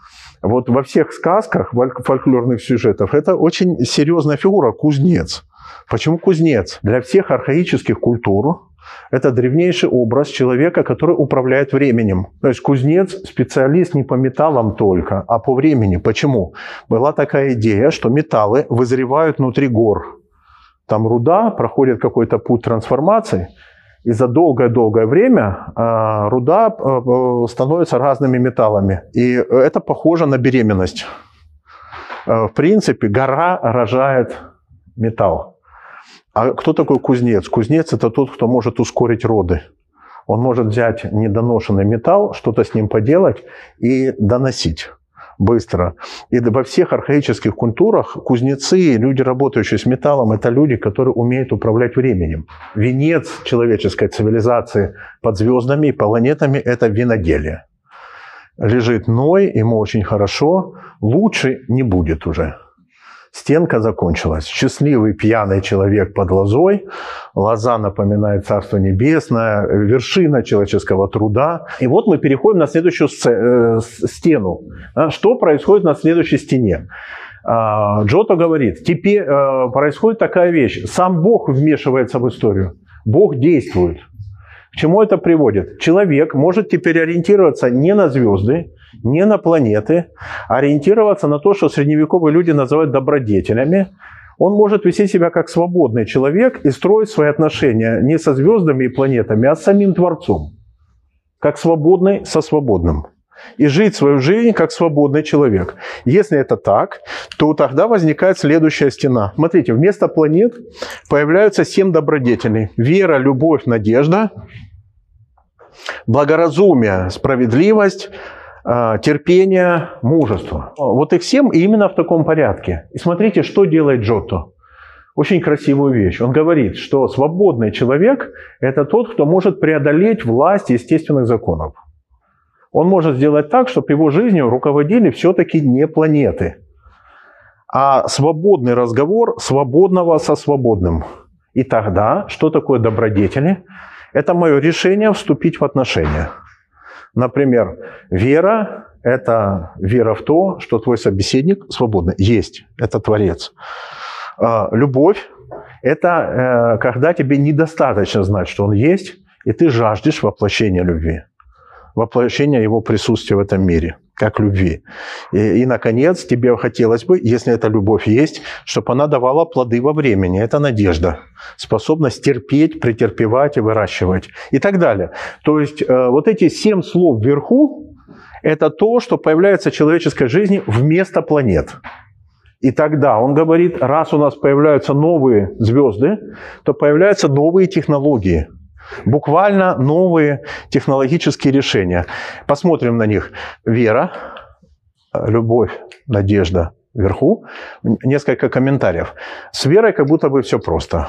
Вот во всех сказках, фольклорных сюжетах, это очень серьезная фигура – кузнец. Почему кузнец? Для всех архаических культур Это древнейший образ человека, который управляет временем. То есть кузнец – специалист не по металлам только, а по времени. Почему? Была такая идея, что металлы вызревают внутри гор. Там руда, проходит какой-то путь трансформации, и за долгое-долгое время э, руда э, становится разными металлами. И это похоже на беременность. В принципе, гора рожает металл. А кто такой кузнец? Кузнец – это тот, кто может ускорить роды. Он может взять недоношенный металл, что-то с ним поделать и доносить быстро. И во всех архаических культурах кузнецы, люди, работающие с металлом, это люди, которые умеют управлять временем. Венец человеческой цивилизации под звездами и планетами – это виноделие. Лежит Ной, ему очень хорошо, лучше не будет уже. Стенка закончилась. Счастливый пьяный человек под лозой. Лоза напоминает Царство Небесное, вершина человеческого труда. И вот мы переходим на следующую э, стену. А, что происходит на следующей стене? А, Джото говорит, теперь э, происходит такая вещь. Сам Бог вмешивается в историю. Бог действует. К чему это приводит? Человек может теперь ориентироваться не на звезды, не на планеты, ориентироваться на то, что средневековые люди называют добродетелями. Он может вести себя как свободный человек и строить свои отношения не со звездами и планетами, а с самим Творцом. Как свободный со свободным. И жить свою жизнь как свободный человек. Если это так, то тогда возникает следующая стена. Смотрите, вместо планет появляются семь добродетелей. Вера, любовь, надежда, благоразумие, справедливость, терпение, мужество. Вот их всем именно в таком порядке. И смотрите, что делает Джотто. Очень красивую вещь. Он говорит, что свободный человек – это тот, кто может преодолеть власть естественных законов. Он может сделать так, чтобы его жизнью руководили все-таки не планеты, а свободный разговор свободного со свободным. И тогда, что такое добродетели? Это мое решение вступить в отношения – Например, вера – это вера в то, что твой собеседник свободный. Есть. Это Творец. А, любовь – это э, когда тебе недостаточно знать, что он есть, и ты жаждешь воплощения любви, воплощения его присутствия в этом мире, как любви. И, и, наконец, тебе хотелось бы, если эта любовь есть, чтобы она давала плоды во времени. Это надежда, способность терпеть, претерпевать и выращивать и так далее. То есть э, вот эти семь слов вверху – это то, что появляется в человеческой жизни вместо планет. И тогда он говорит, раз у нас появляются новые звезды, то появляются новые технологии – Буквально новые технологические решения. Посмотрим на них. Вера, любовь, надежда вверху. Несколько комментариев. С верой как будто бы все просто.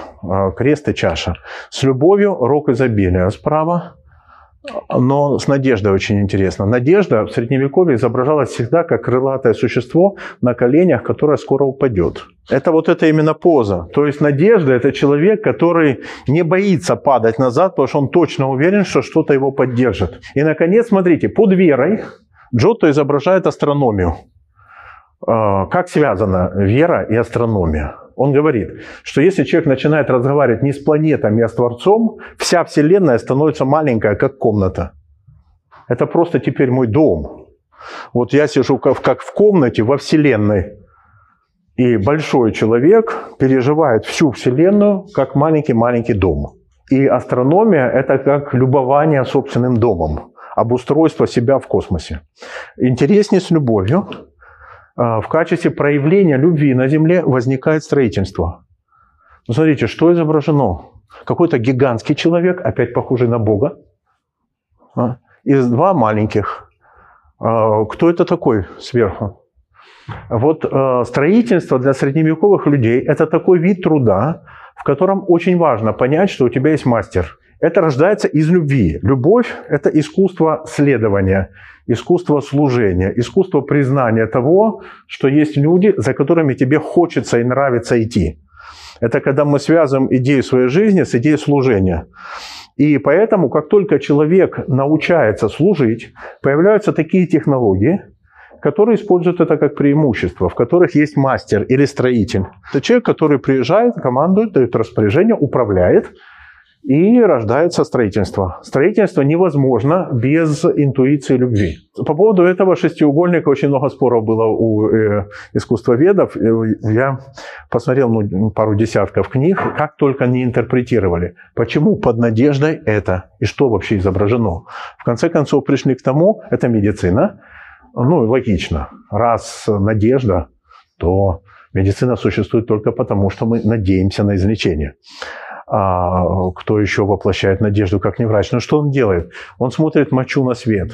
Крест и чаша. С любовью рок изобилия справа но с надеждой очень интересно. Надежда в Средневековье изображалась всегда как крылатое существо на коленях, которое скоро упадет. Это вот это именно поза. То есть надежда – это человек, который не боится падать назад, потому что он точно уверен, что что-то его поддержит. И, наконец, смотрите, под верой Джотто изображает астрономию. А, как связана вера и астрономия? Он говорит, что если человек начинает разговаривать не с планетами, а с Творцом, вся Вселенная становится маленькая, как комната. Это просто теперь мой дом. Вот я сижу как в комнате во Вселенной, и большой человек переживает всю Вселенную как маленький-маленький дом. И астрономия – это как любование собственным домом, обустройство себя в космосе. Интереснее с любовью – в качестве проявления любви на Земле возникает строительство. Ну, смотрите, что изображено? Какой-то гигантский человек, опять похожий на Бога, а, и два маленьких. А, кто это такой сверху? Вот строительство для средневековых людей – это такой вид труда, в котором очень важно понять, что у тебя есть мастер – это рождается из любви. Любовь – это искусство следования, искусство служения, искусство признания того, что есть люди, за которыми тебе хочется и нравится идти. Это когда мы связываем идею своей жизни с идеей служения. И поэтому, как только человек научается служить, появляются такие технологии, которые используют это как преимущество, в которых есть мастер или строитель. Это человек, который приезжает, командует, дает распоряжение, управляет – и рождается строительство. Строительство невозможно без интуиции любви. По поводу этого шестиугольника очень много споров было у э, искусствоведов. Я посмотрел ну, пару десятков книг, как только они интерпретировали. Почему под надеждой это и что вообще изображено. В конце концов пришли к тому, это медицина. Ну, логично. Раз надежда, то медицина существует только потому, что мы надеемся на излечение а, кто еще воплощает надежду, как не врач. Но что он делает? Он смотрит мочу на свет.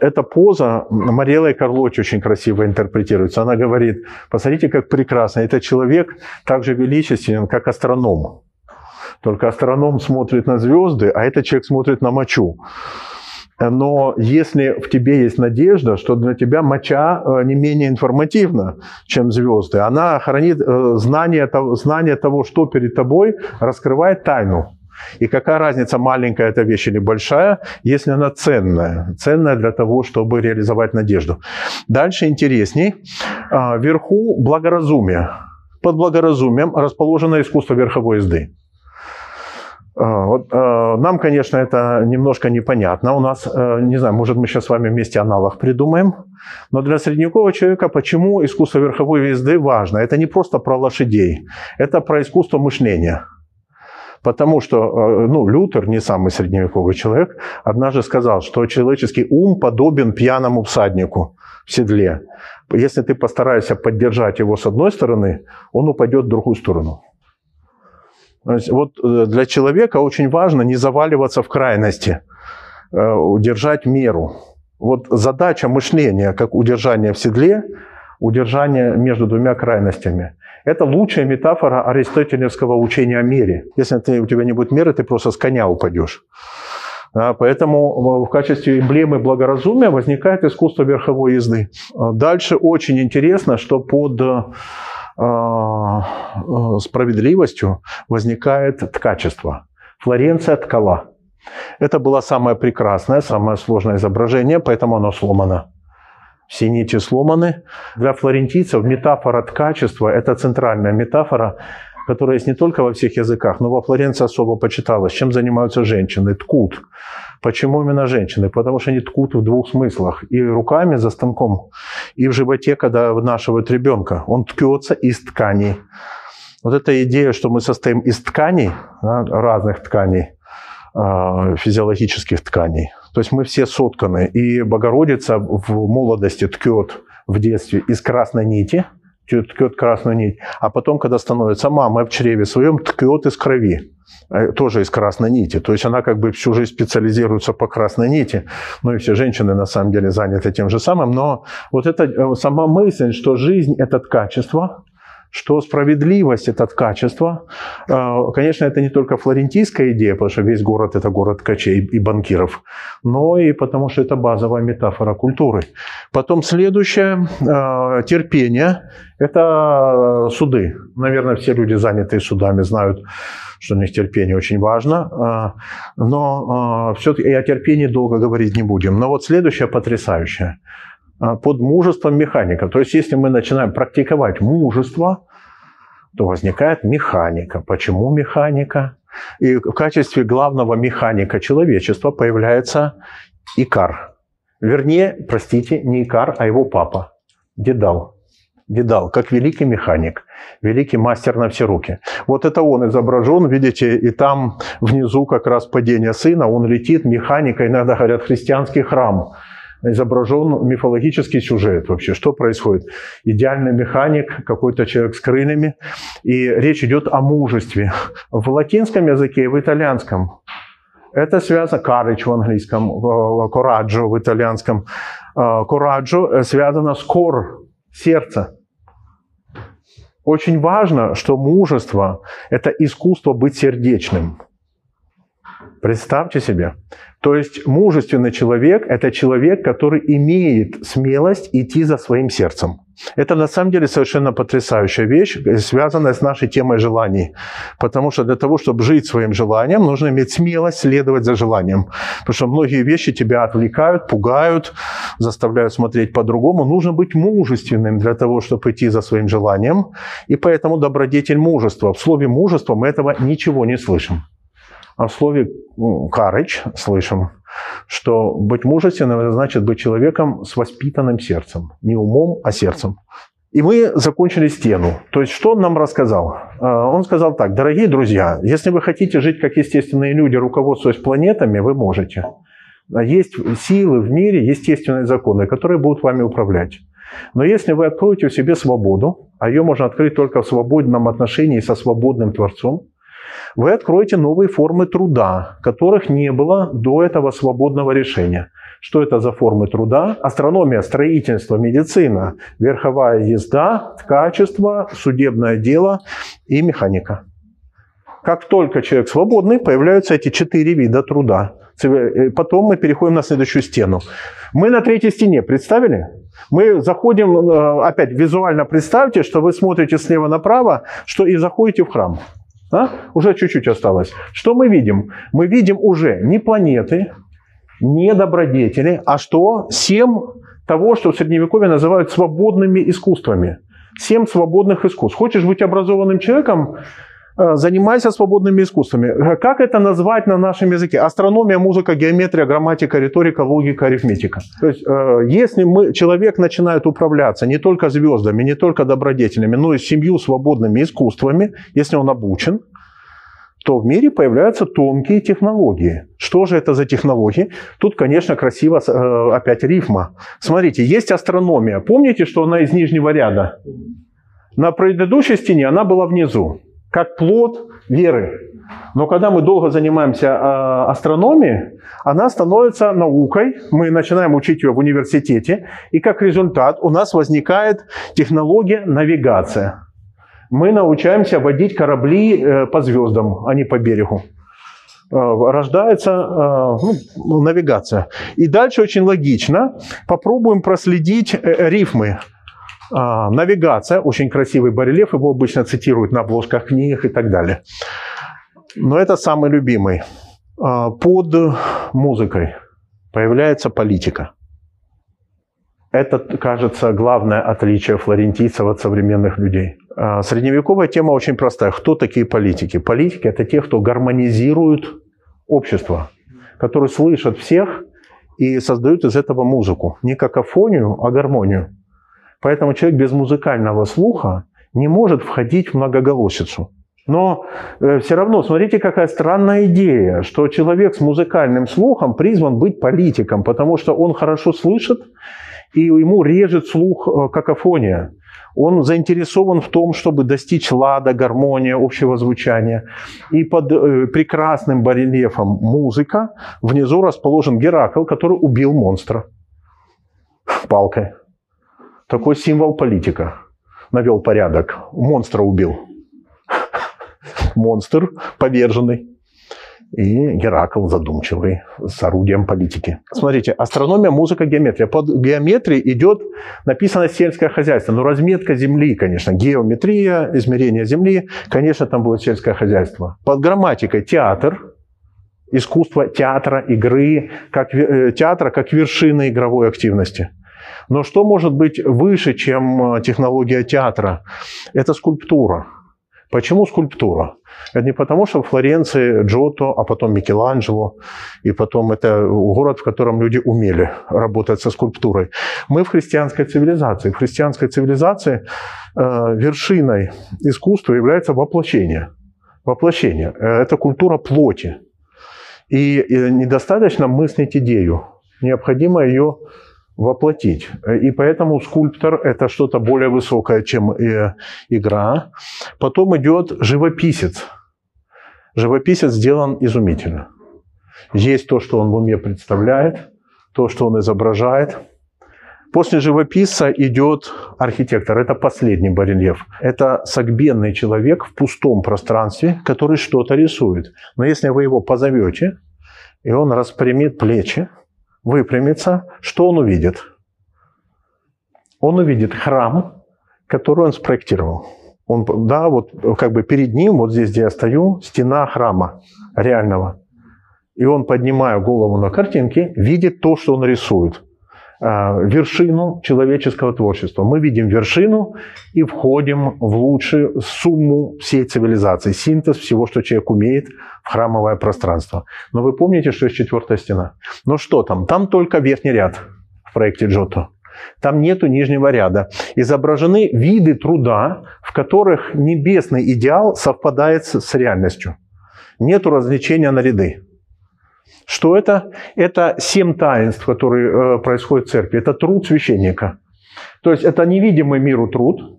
Эта поза Мариэлой Карлоч очень красиво интерпретируется. Она говорит, посмотрите, как прекрасно. Этот человек так же величественен, как астроном. Только астроном смотрит на звезды, а этот человек смотрит на мочу. Но если в тебе есть надежда, что для тебя моча э, не менее информативна, чем звезды, она хранит э, знание, знание того, что перед тобой, раскрывает тайну. И какая разница, маленькая эта вещь или большая, если она ценная. Ценная для того, чтобы реализовать надежду. Дальше интересней. А, вверху благоразумие. Под благоразумием расположено искусство верховой езды. А, э, нам, конечно, это немножко непонятно. У нас, э, не знаю, может, мы сейчас с вами вместе аналог придумаем. Но для средневекового человека почему искусство верховой езды важно? Это не просто про лошадей, это про искусство мышления. Потому что э, ну, Лютер, не самый средневековый человек, однажды сказал, что человеческий ум подобен пьяному всаднику в седле. Если ты постараешься поддержать его с одной стороны, он упадет в другую сторону. Вот э, для человека очень важно не заваливаться в крайности, э, удержать меру. Вот задача мышления, как удержание в седле, удержание между двумя крайностями. Это лучшая метафора аристотелевского учения о мере. Если ты, у тебя не будет меры, ты просто с коня упадешь. Поэтому в качестве эмблемы благоразумия возникает искусство верховой езды. Дальше очень интересно, что под справедливостью возникает ткачество. Флоренция ткала. Это было самое прекрасное, самое сложное изображение, поэтому оно сломано. Все нити сломаны. Для флорентийцев метафора ткачества – это центральная метафора, которая есть не только во всех языках, но во Флоренции особо почиталась. Чем занимаются женщины? Ткут. Почему именно женщины? Потому что они ткут в двух смыслах. И руками за станком, и в животе, когда вынашивают ребенка. Он ткется из тканей. Вот эта идея, что мы состоим из тканей, разных тканей, а, физиологических тканей. То есть мы все сотканы. И Богородица в молодости ткет в детстве из красной нити, ткет красную нить, а потом, когда становится мамой в чреве своем, ткет из крови. Э, тоже из красной нити. То есть она как бы всю жизнь специализируется по красной нити. Ну и все женщины на самом деле заняты тем же самым. Но вот эта э, сама мысль, что жизнь – это качество, что справедливость – это качество. Э, конечно, это не только флорентийская идея, потому что весь город – это город ткачей и банкиров, но и потому что это базовая метафора культуры. Потом следующее – терпение – это суды. Наверное, все люди, занятые судами, знают, что у них терпение очень важно. А, но а, все-таки о терпении долго говорить не будем. Но вот следующее потрясающее. А, под мужеством механика. То есть, если мы начинаем практиковать мужество, то возникает механика. Почему механика? И в качестве главного механика человечества появляется Икар. Вернее, простите, не Икар, а его папа, Дедал. Дедал, как великий механик, великий мастер на все руки. Вот это он изображен, видите, и там внизу как раз падение сына, он летит, механика, иногда говорят, христианский храм. Изображен мифологический сюжет вообще. Что происходит? Идеальный механик, какой-то человек с крыльями. И речь идет о мужестве. В латинском языке и в итальянском это связано, courage в английском, coraggio в итальянском. Coraggio связано с core, сердце. Очень важно, что мужество – это искусство быть сердечным. Представьте себе. То есть мужественный человек – это человек, который имеет смелость идти за своим сердцем. Это на самом деле совершенно потрясающая вещь, связанная с нашей темой желаний. Потому что для того, чтобы жить своим желанием, нужно иметь смелость следовать за желанием. Потому что многие вещи тебя отвлекают, пугают, заставляют смотреть по-другому. Нужно быть мужественным для того, чтобы идти за своим желанием. И поэтому добродетель мужества. В слове мужество мы этого ничего не слышим. А в слове «courage» слышим, что быть мужественным – значит быть человеком с воспитанным сердцем. Не умом, а сердцем. И мы закончили стену. То есть, что он нам рассказал? А, он сказал так, дорогие друзья, если вы хотите жить как естественные люди, руководствуясь планетами, вы можете. Есть силы в мире, естественные законы, которые будут вами управлять. Но если вы откроете в себе свободу, а ее можно открыть только в свободном отношении со свободным Творцом, вы откроете новые формы труда, которых не было до этого свободного решения. Что это за формы труда? Астрономия, строительство, медицина, верховая езда, ткачество, судебное дело и механика. Как только человек свободный, появляются эти четыре вида труда. Э, потом мы переходим на следующую стену. Мы на третьей стене, представили? Мы заходим, э, опять визуально представьте, что вы смотрите слева направо, что и заходите в храм. А? Уже чуть-чуть осталось. Что мы видим? Мы видим уже не планеты, не добродетели, а что? Семь того, что в Средневековье называют свободными искусствами. Семь свободных искусств. Хочешь быть образованным человеком? Э, занимайся свободными искусствами. Э, как это назвать на нашем языке? Астрономия, музыка, геометрия, грамматика, риторика, логика, арифметика. То есть, э, если мы, человек начинает управляться не только звездами, не только добродетелями, но и семью свободными искусствами, если он обучен, то в мире появляются тонкие технологии. Что же это за технологии? Тут, конечно, красиво опять рифма. Смотрите, есть астрономия. Помните, что она из нижнего ряда? На предыдущей стене она была внизу как плод веры. Но когда мы долго занимаемся э, астрономией, она становится наукой, мы начинаем учить ее в университете, и как результат у нас возникает технология навигация. Мы научаемся водить корабли э, по звездам, а не по берегу. Э, рождается э, ну, навигация. И дальше очень логично. Попробуем проследить рифмы. А, навигация, очень красивый барельеф, его обычно цитируют на обложках книг и так далее. Но это самый любимый. А, под музыкой появляется политика. Это, кажется, главное отличие флорентийцев от современных людей. А, средневековая тема очень простая. Кто такие политики? Политики – это те, кто гармонизирует общество, которые слышат всех и создают из этого музыку. Не какофонию, а гармонию. Поэтому человек без музыкального слуха не может входить в многоголосицу. Но э, все равно, смотрите, какая странная идея, что человек с музыкальным слухом призван быть политиком, потому что он хорошо слышит, и ему режет слух э, какофония. Он заинтересован в том, чтобы достичь лада, гармония, общего звучания. И под э, прекрасным барельефом музыка внизу расположен Геракл, который убил монстра палкой. Такой символ политика. Навел порядок. Монстра убил. Монстр поверженный. И Геракл задумчивый с орудием политики. Смотрите, астрономия, музыка, геометрия. Под геометрией идет, написано сельское хозяйство. Ну, разметка земли, конечно. Геометрия, измерение земли. Конечно, там будет сельское хозяйство. Под грамматикой театр, искусство театра, игры, как, э, театра как вершины игровой активности. Но что может быть выше, чем э, технология театра? Это скульптура. Почему скульптура? Это не потому, что в Флоренции Джотто, а потом Микеланджело, и потом это город, в котором люди умели работать со скульптурой. Мы в христианской цивилизации. В христианской цивилизации э, вершиной искусства является воплощение. Воплощение. Э, это культура плоти. И, и недостаточно мыслить идею. Необходимо ее воплотить. И поэтому скульптор – это что-то более высокое, чем э, игра. Потом идет живописец. Живописец сделан изумительно. Есть то, что он в уме представляет, то, что он изображает. После живописца идет архитектор. Это последний барельеф. Это согбенный человек в пустом пространстве, который что-то рисует. Но если вы его позовете, и он распрямит плечи, выпрямится, что он увидит? Он увидит храм, который он спроектировал. Он, да, вот как бы перед ним, вот здесь, где я стою, стена храма реального. И он, поднимая голову на картинке, видит то, что он рисует. Вершину человеческого творчества. Мы видим вершину и входим в лучшую сумму всей цивилизации, синтез всего, что человек умеет в храмовое пространство. Но вы помните, что есть четвертая стена? Ну что там? Там только верхний ряд в проекте Джото. Там нету нижнего ряда. Изображены виды труда, в которых небесный идеал совпадает с реальностью. Нету развлечения на ряды. Что это? Это семь таинств, которые э, происходят в церкви. Это труд священника. То есть это невидимый миру труд,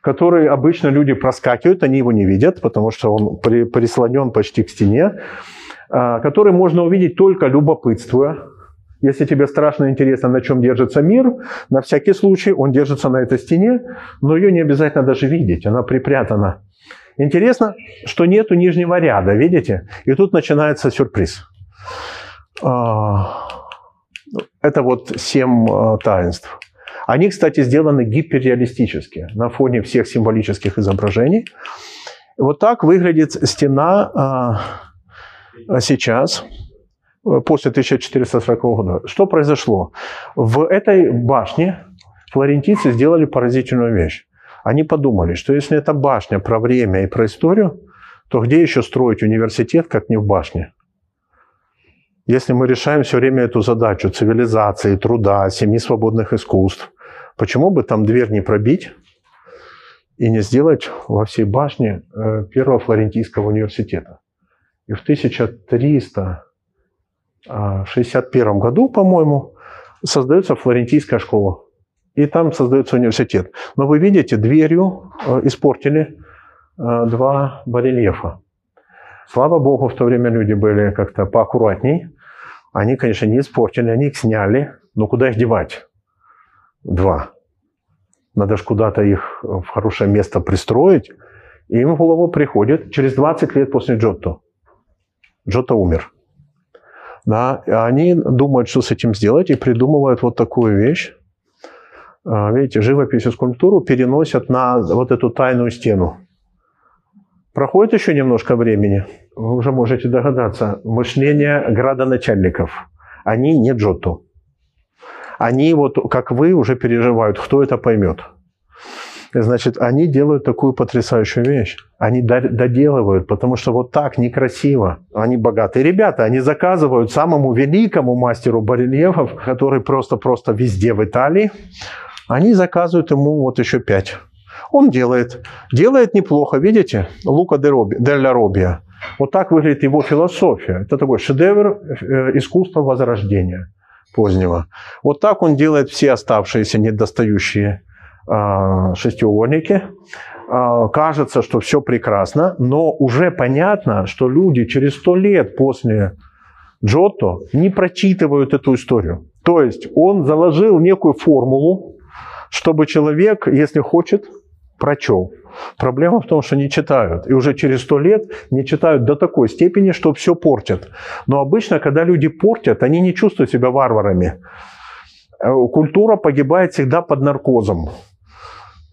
который обычно люди проскакивают, они его не видят, потому что он при, прислонен почти к стене, э, который можно увидеть только любопытствуя. Если тебе страшно интересно, на чем держится мир, на всякий случай он держится на этой стене, но ее не обязательно даже видеть, она припрятана. Интересно, что нету нижнего ряда, видите? И тут начинается сюрприз. А, это вот семь а, таинств. Они, кстати, сделаны гиперреалистически на фоне всех символических изображений. Вот так выглядит стена а, сейчас, после 1440 года. Что произошло? В этой башне флорентийцы сделали поразительную вещь. Они подумали, что если эта башня про время и про историю, то где еще строить университет, как не в башне? Если мы решаем все время эту задачу цивилизации, труда, семи свободных искусств, почему бы там дверь не пробить и не сделать во всей башне э, первого флорентийского университета? И в 1361 году, по-моему, создается флорентийская школа. И там создается университет. Но вы видите, дверью э, испортили э, два барельефа. Слава Богу, в то время люди были как-то поаккуратней. Они, конечно, не испортили, они их сняли. Но куда их девать? Два. Надо же куда-то их в хорошее место пристроить. И им в голову приходит через 20 лет после Джотто. Джотто умер. Да, и они думают, что с этим сделать, и придумывают вот такую вещь. А, видите, живопись и скульптуру переносят на вот эту тайную стену. Проходит еще немножко времени, вы уже можете догадаться, мышление градоначальников. Они не Джотто. Они вот, как вы, уже переживают, кто это поймет. Значит, они делают такую потрясающую вещь. Они доделывают, потому что вот так некрасиво. Они богатые ребята, они заказывают самому великому мастеру барельефов, который просто-просто везде в Италии, они заказывают ему вот еще пять. Он делает. Делает неплохо, видите? Лука Делля Робия. Вот так выглядит его философия. Это такой шедевр э, искусства возрождения позднего. Вот так он делает все оставшиеся недостающие э, шестиугольники. Э, кажется, что все прекрасно, но уже понятно, что люди через сто лет после Джотто не прочитывают эту историю. То есть он заложил некую формулу, чтобы человек, если хочет, прочел. Проблема в том, что не читают. И уже через сто лет не читают до такой степени, что все портят. Но обычно, когда люди портят, они не чувствуют себя варварами. Э, культура погибает всегда под наркозом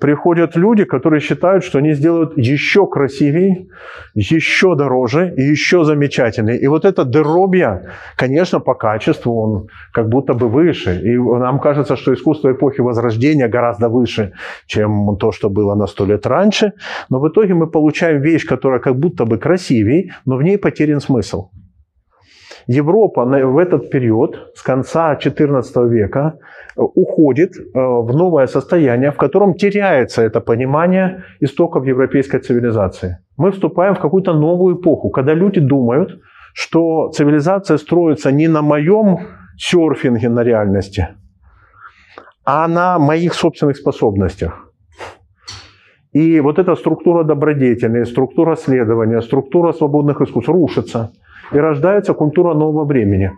приходят люди, которые считают, что они сделают еще красивее, еще дороже и еще замечательнее. И вот это деробья, конечно, по качеству он как будто бы выше. И нам кажется, что искусство эпохи Возрождения гораздо выше, чем то, что было на сто лет раньше. Но в итоге мы получаем вещь, которая как будто бы красивее, но в ней потерян смысл. Европа в этот период, с конца XIV века, уходит э, в новое состояние, в котором теряется это понимание истоков европейской цивилизации. Мы вступаем в какую-то новую эпоху, когда люди думают, что цивилизация строится не на моем серфинге на реальности, а на моих собственных способностях. И вот эта структура добродетельная, структура следования, структура свободных искусств рушится – и рождается культура нового времени.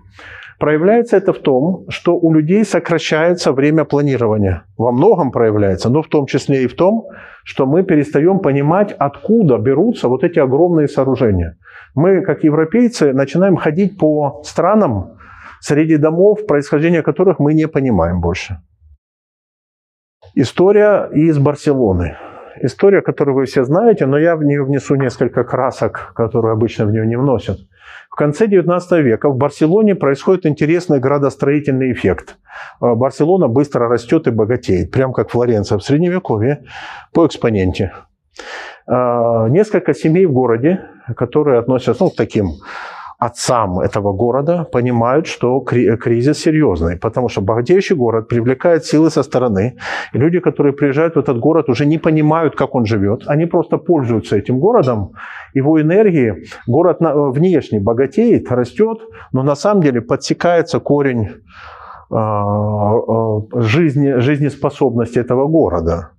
Проявляется это в том, что у людей сокращается время планирования. Во многом проявляется, но в том числе и в том, что мы перестаем понимать, откуда берутся вот эти огромные сооружения. Мы, как европейцы, начинаем ходить по странам, среди домов, происхождение которых мы не понимаем больше. История из Барселоны. История, которую вы все знаете, но я в нее внесу несколько красок, которые обычно в нее не вносят. В конце XIX века в Барселоне происходит интересный градостроительный эффект. Э, Барселона быстро растет и богатеет, прям как Флоренция в Средневековье по экспоненте. Э, несколько семей в городе, которые относятся ну, к таким отцам этого города понимают, что кризис серьезный, потому что богатеющий город привлекает силы со стороны, и люди, которые приезжают в этот город, уже не понимают, как он живет, они просто пользуются этим городом, его энергией. Город внешне богатеет, растет, но на самом деле подсекается корень а, а, жизни, жизнеспособности этого города.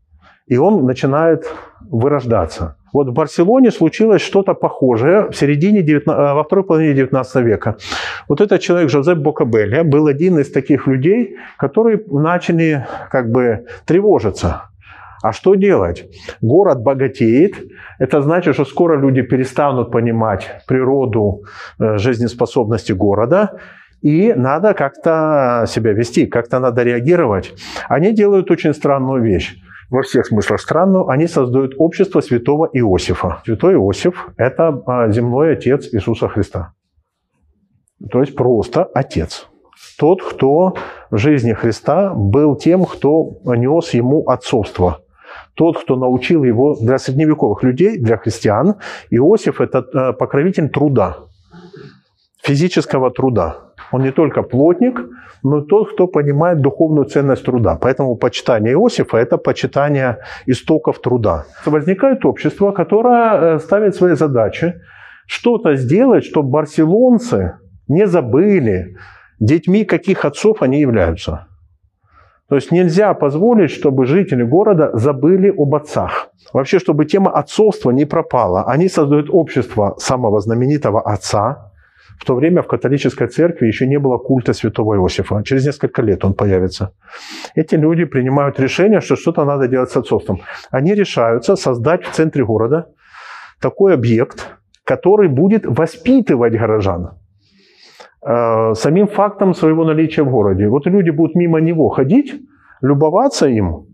И он начинает вырождаться. Вот в Барселоне случилось что-то похожее в середине 19, э, во второй половине 19 века. Вот этот человек Жозеп Бокабелли был один из таких людей, которые начали как бы тревожиться. А что делать? Город богатеет. Это значит, что скоро люди перестанут понимать природу э, жизнеспособности города. И надо как-то себя вести, как-то надо реагировать. Они делают очень странную вещь во всех смыслах странную, они создают общество святого Иосифа. Святой Иосиф – это а, земной отец Иисуса Христа. То есть просто отец. Тот, кто в жизни Христа был тем, кто нес ему отцовство. Тот, кто научил его для средневековых людей, для христиан. Иосиф – это а, покровитель труда, физического труда. Он не только плотник, но и тот, кто понимает духовную ценность труда. Поэтому почитание Иосифа – это почитание истоков труда. Возникает общество, которое э, ставит свои задачи что-то сделать, чтобы барселонцы не забыли, детьми каких отцов они являются. То есть нельзя позволить, чтобы жители города забыли об отцах. Вообще, чтобы тема отцовства не пропала. Они создают общество самого знаменитого отца, в то время в католической церкви еще не было культа святого Иосифа. Через несколько лет он появится. Эти люди принимают решение, что что-то надо делать с отцовством. Они решаются создать в центре города такой объект, который будет воспитывать горожан э, самим фактом своего наличия в городе. Вот люди будут мимо него ходить, любоваться им,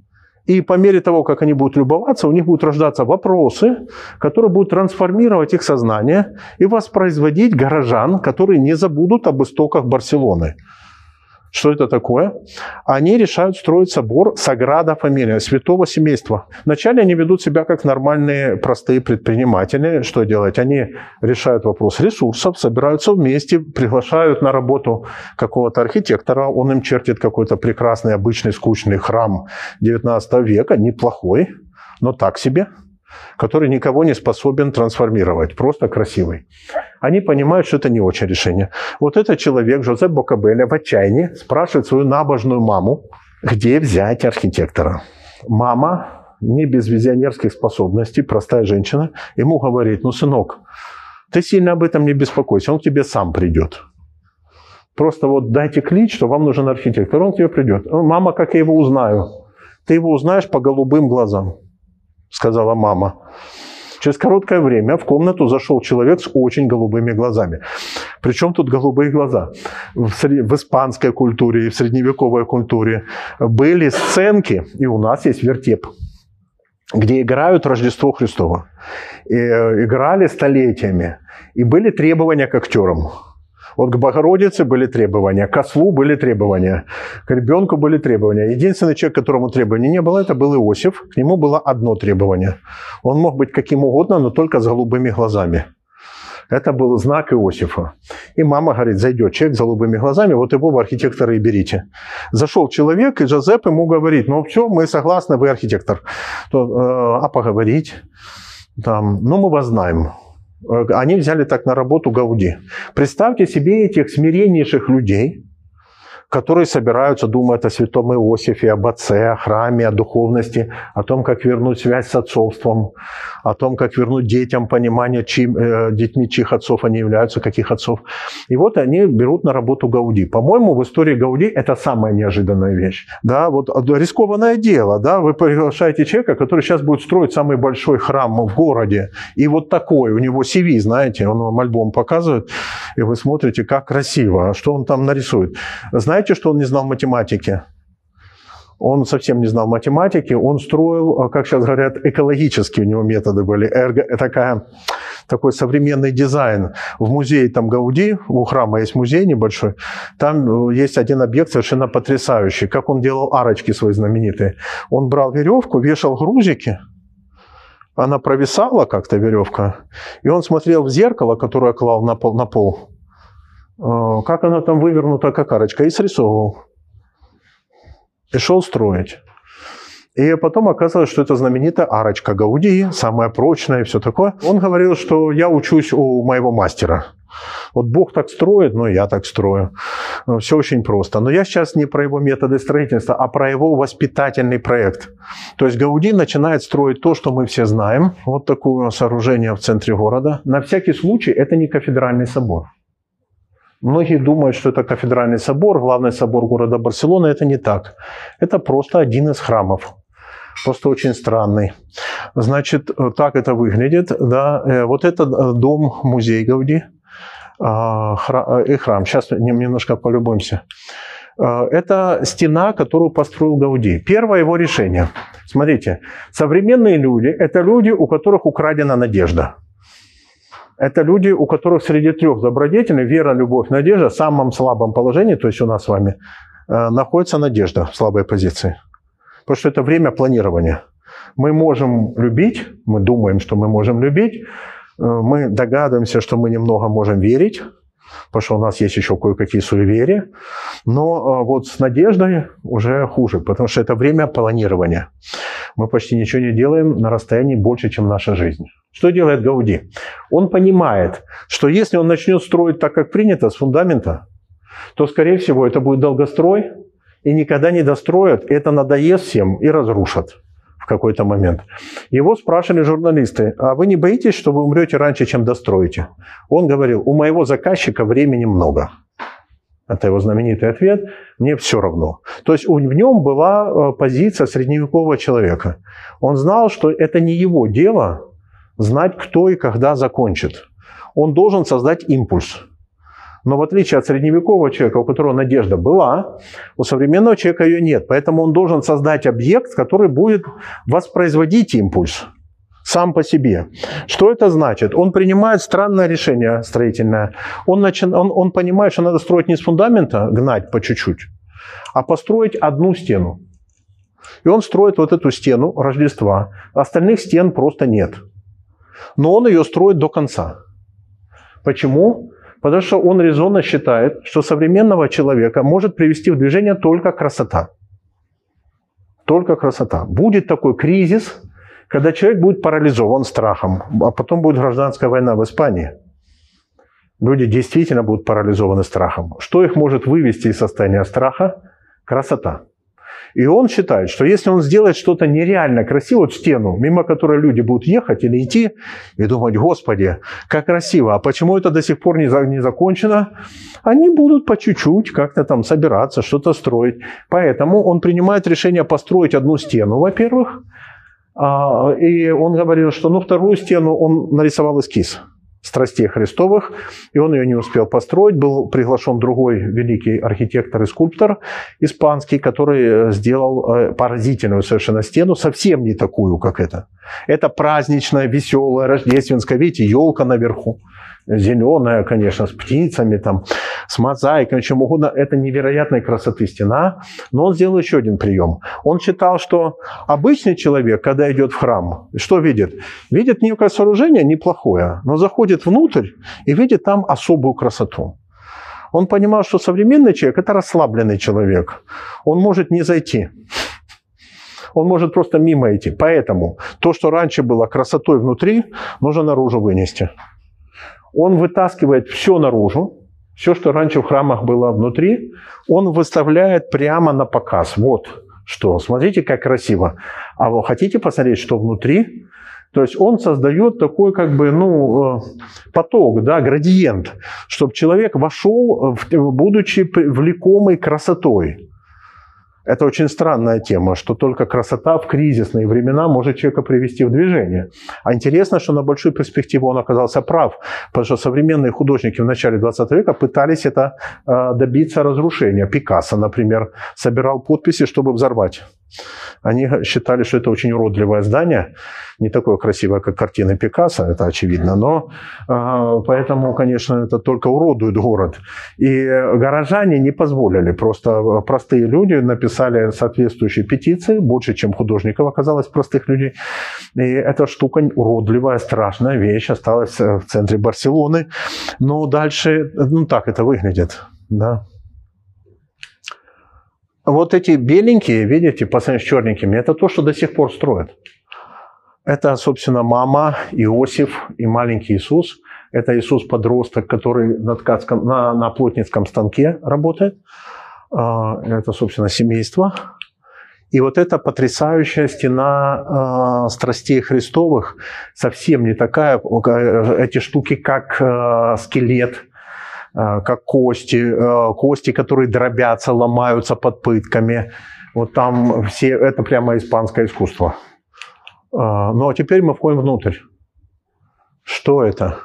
и по мере того, как они будут любоваться, у них будут рождаться вопросы, которые будут трансформировать их сознание и воспроизводить горожан, которые не забудут об истоках Барселоны. Что это такое? Они решают строить собор Саграда Фамилия, святого семейства. Вначале они ведут себя как нормальные, простые предприниматели. Что делать? Они решают вопрос ресурсов, собираются вместе, приглашают на работу какого-то архитектора, он им чертит какой-то прекрасный, обычный, скучный храм 19 века, неплохой, но так себе – который никого не способен трансформировать, просто красивый. Они понимают, что это не очень решение. Вот этот человек, Жозеп Бокабеля, в отчаянии спрашивает свою набожную маму, где взять архитектора. Мама, не без визионерских способностей, простая женщина, ему говорит, ну, сынок, ты сильно об этом не беспокойся, он к тебе сам придет. Просто вот дайте клич, что вам нужен архитектор, он к тебе придет. Мама, как я его узнаю? Ты его узнаешь по голубым глазам сказала мама. Через короткое время в комнату зашел человек с очень голубыми глазами. Причем тут голубые глаза? В, в испанской культуре и в средневековой культуре были сценки, и у нас есть вертеп, где играют Рождество Христово. И, э, играли столетиями. И были требования к актерам. Вот к Богородице были требования, к ослу были требования, к ребенку были требования. Единственный человек, которому требований не было, это был Иосиф. К нему было одно требование. Он мог быть каким угодно, но только с голубыми глазами. Это был знак Иосифа. И мама говорит, зайдет человек с голубыми глазами, вот его в архитектора и берите. Зашел человек, и Жозеп ему говорит, ну все, мы согласны, вы архитектор. То, э, а поговорить? Там, ну мы вас знаем. Э, они взяли так на работу Гауди. Представьте себе этих смиреннейших людей, которые собираются, думают о святом Иосифе, об отце, о храме, о духовности, о том, как вернуть связь с отцовством, о том, как вернуть детям понимание, чьим, э, детьми чьих отцов они являются, каких отцов. И вот они берут на работу Гауди. По-моему, в истории Гауди это самая неожиданная вещь. Да, вот рискованное дело. Да? Вы приглашаете человека, который сейчас будет строить самый большой храм в городе. И вот такой, у него CV, знаете, он вам альбом показывает, и вы смотрите, как красиво, а что он там нарисует. Знаете, что он не знал математики? Он совсем не знал математики, он строил, как сейчас говорят, экологические у него методы были. Эрго, такая, такой современный дизайн. В музее там Гауди, у храма есть музей небольшой, там есть один объект совершенно потрясающий. Как он делал арочки свои знаменитые. Он брал веревку, вешал грузики, она провисала как-то веревка, и он смотрел в зеркало, которое клал на пол, на пол э, как она там вывернута, как арочка, и срисовывал. И шел строить. И потом оказалось, что это знаменитая арочка Гауди, самая прочная и все такое. Он говорил, что я учусь у моего мастера. Вот Бог так строит, но я так строю. Ну, Все очень просто. Но я сейчас не про его методы строительства, а про его воспитательный проект. То есть Гауди начинает строить то, что мы все знаем. Вот такое сооружение в центре города. На всякий случай это не кафедральный собор. Многие думают, что это кафедральный собор, главный собор города Барселоны. Это не так. Это просто один из храмов. Просто очень странный. Значит, так это выглядит. Да. Э, вот это э, дом-музей Гауди а, и храм. Сейчас немножко полюбуемся. Э, это стена, которую построил Гауди. Первое его решение. Смотрите, современные люди – это люди, у которых украдена надежда. Это люди, у которых среди трех добродетелей вера, любовь, надежда в самом слабом положении, то есть у нас с вами, э, находится надежда в слабой позиции. Потому что это время планирования. Мы можем любить, мы думаем, что мы можем любить, э, мы догадываемся, что мы немного можем верить, потому что у нас есть еще кое-какие суеверия. Но э, вот с надеждой уже хуже, потому что это время планирования. Мы почти ничего не делаем на расстоянии больше, чем наша жизнь. Что делает Гауди? Он понимает, что если он начнет строить так, как принято, с фундамента, то, скорее всего, это будет долгострой, и никогда не достроят, это надоест всем и разрушат в какой-то момент. Его спрашивали журналисты, а вы не боитесь, что вы умрете раньше, чем достроите? Он говорил, у моего заказчика времени много. Это его знаменитый ответ. Мне все равно. То есть в нем была э, позиция средневекового человека. Он знал, что это не его дело знать, кто и когда закончит. Он должен создать импульс. Но в отличие от средневекового человека, у которого надежда была, у современного человека ее нет. Поэтому он должен создать объект, который будет воспроизводить импульс сам по себе. Что это значит? Он принимает странное решение строительное. Он, начи... он, он понимает, что надо строить не с фундамента, гнать по чуть-чуть, а построить одну стену. И он строит вот эту стену Рождества. Остальных стен просто нет. Но он ее строит до конца. Почему? Потому что он резонно считает, что современного человека может привести в движение только красота. Только красота. Будет такой кризис, когда человек будет парализован страхом, а потом будет гражданская война в Испании. Люди действительно будут парализованы страхом. Что их может вывести из состояния страха? Красота. И он считает, что если он сделает что-то нереально красивое, вот стену, мимо которой люди будут ехать или идти, и думать, господи, как красиво, а почему это до сих пор не, за, не закончено? Они будут по чуть-чуть как-то там собираться, что-то строить. Поэтому он принимает решение построить одну стену, во-первых, а, и он говорил, что ну, вторую стену он нарисовал эскиз страстей Христовых, и он ее не успел построить. Был приглашен другой великий архитектор и скульптор испанский, который э, сделал э, поразительную совершенно стену, совсем не такую, как эта. Это праздничная, веселая, рождественская, видите, елка наверху зеленая, конечно, с птицами, там, с мозаикой, чем угодно. Это невероятной красоты стена. Но он сделал еще один прием. Он считал, что обычный человек, когда идет в храм, что видит? Видит некое сооружение неплохое, но заходит внутрь и видит там особую красоту. Он понимал, что современный человек – это расслабленный человек. Он может не зайти. Он может просто мимо идти. Поэтому то, что раньше было красотой внутри, нужно наружу вынести он вытаскивает все наружу, все, что раньше в храмах было внутри, он выставляет прямо на показ. Вот что. Смотрите, как красиво. А вы хотите посмотреть, что внутри? То есть он создает такой как бы, ну, э, поток, да, градиент, чтобы человек вошел, будучи влекомый красотой. Это очень странная тема, что только красота в кризисные времена может человека привести в движение. А интересно, что на большую перспективу он оказался прав, потому что современные художники в начале 20 века пытались это э, добиться разрушения. Пикассо, например, собирал подписи, чтобы взорвать. Они считали, что это очень уродливое здание, не такое красивое, как картины Пикассо, это очевидно, но э, поэтому, конечно, это только уродует город. И горожане не позволили, просто простые люди написали соответствующие петиции, больше, чем художников оказалось простых людей. И эта штука уродливая, страшная вещь, осталась в центре Барселоны. Но дальше, ну так это выглядит, да. Вот эти беленькие, видите, по сравнению с черненькими, это то, что до сих пор строят. Это, собственно, мама, Иосиф и маленький Иисус. Это Иисус-подросток, который на, ткацком, на, на плотницком станке работает. А, это, собственно, семейство. И вот эта потрясающая стена э, страстей Христовых совсем не такая, эти штуки, как э, скелет, как кости, э, кости, которые дробятся, ломаются под пытками. Вот там все, это прямо испанское искусство. Э, ну а теперь мы входим внутрь. Что это?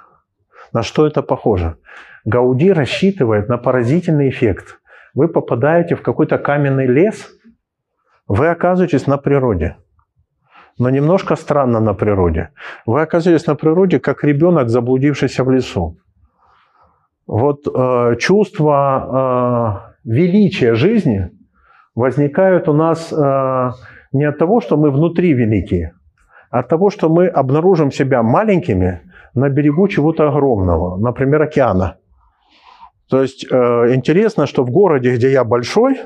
На что это похоже? Гауди рассчитывает на поразительный эффект. Вы попадаете в какой-то каменный лес, вы оказываетесь на природе. Но немножко странно на природе. Вы оказываетесь на природе, как ребенок, заблудившийся в лесу. Вот э, чувство э, величия жизни возникает у нас э, не от того, что мы внутри великие, а от того, что мы обнаружим себя маленькими на берегу чего-то огромного, например, океана. То есть э, интересно, что в городе, где я большой,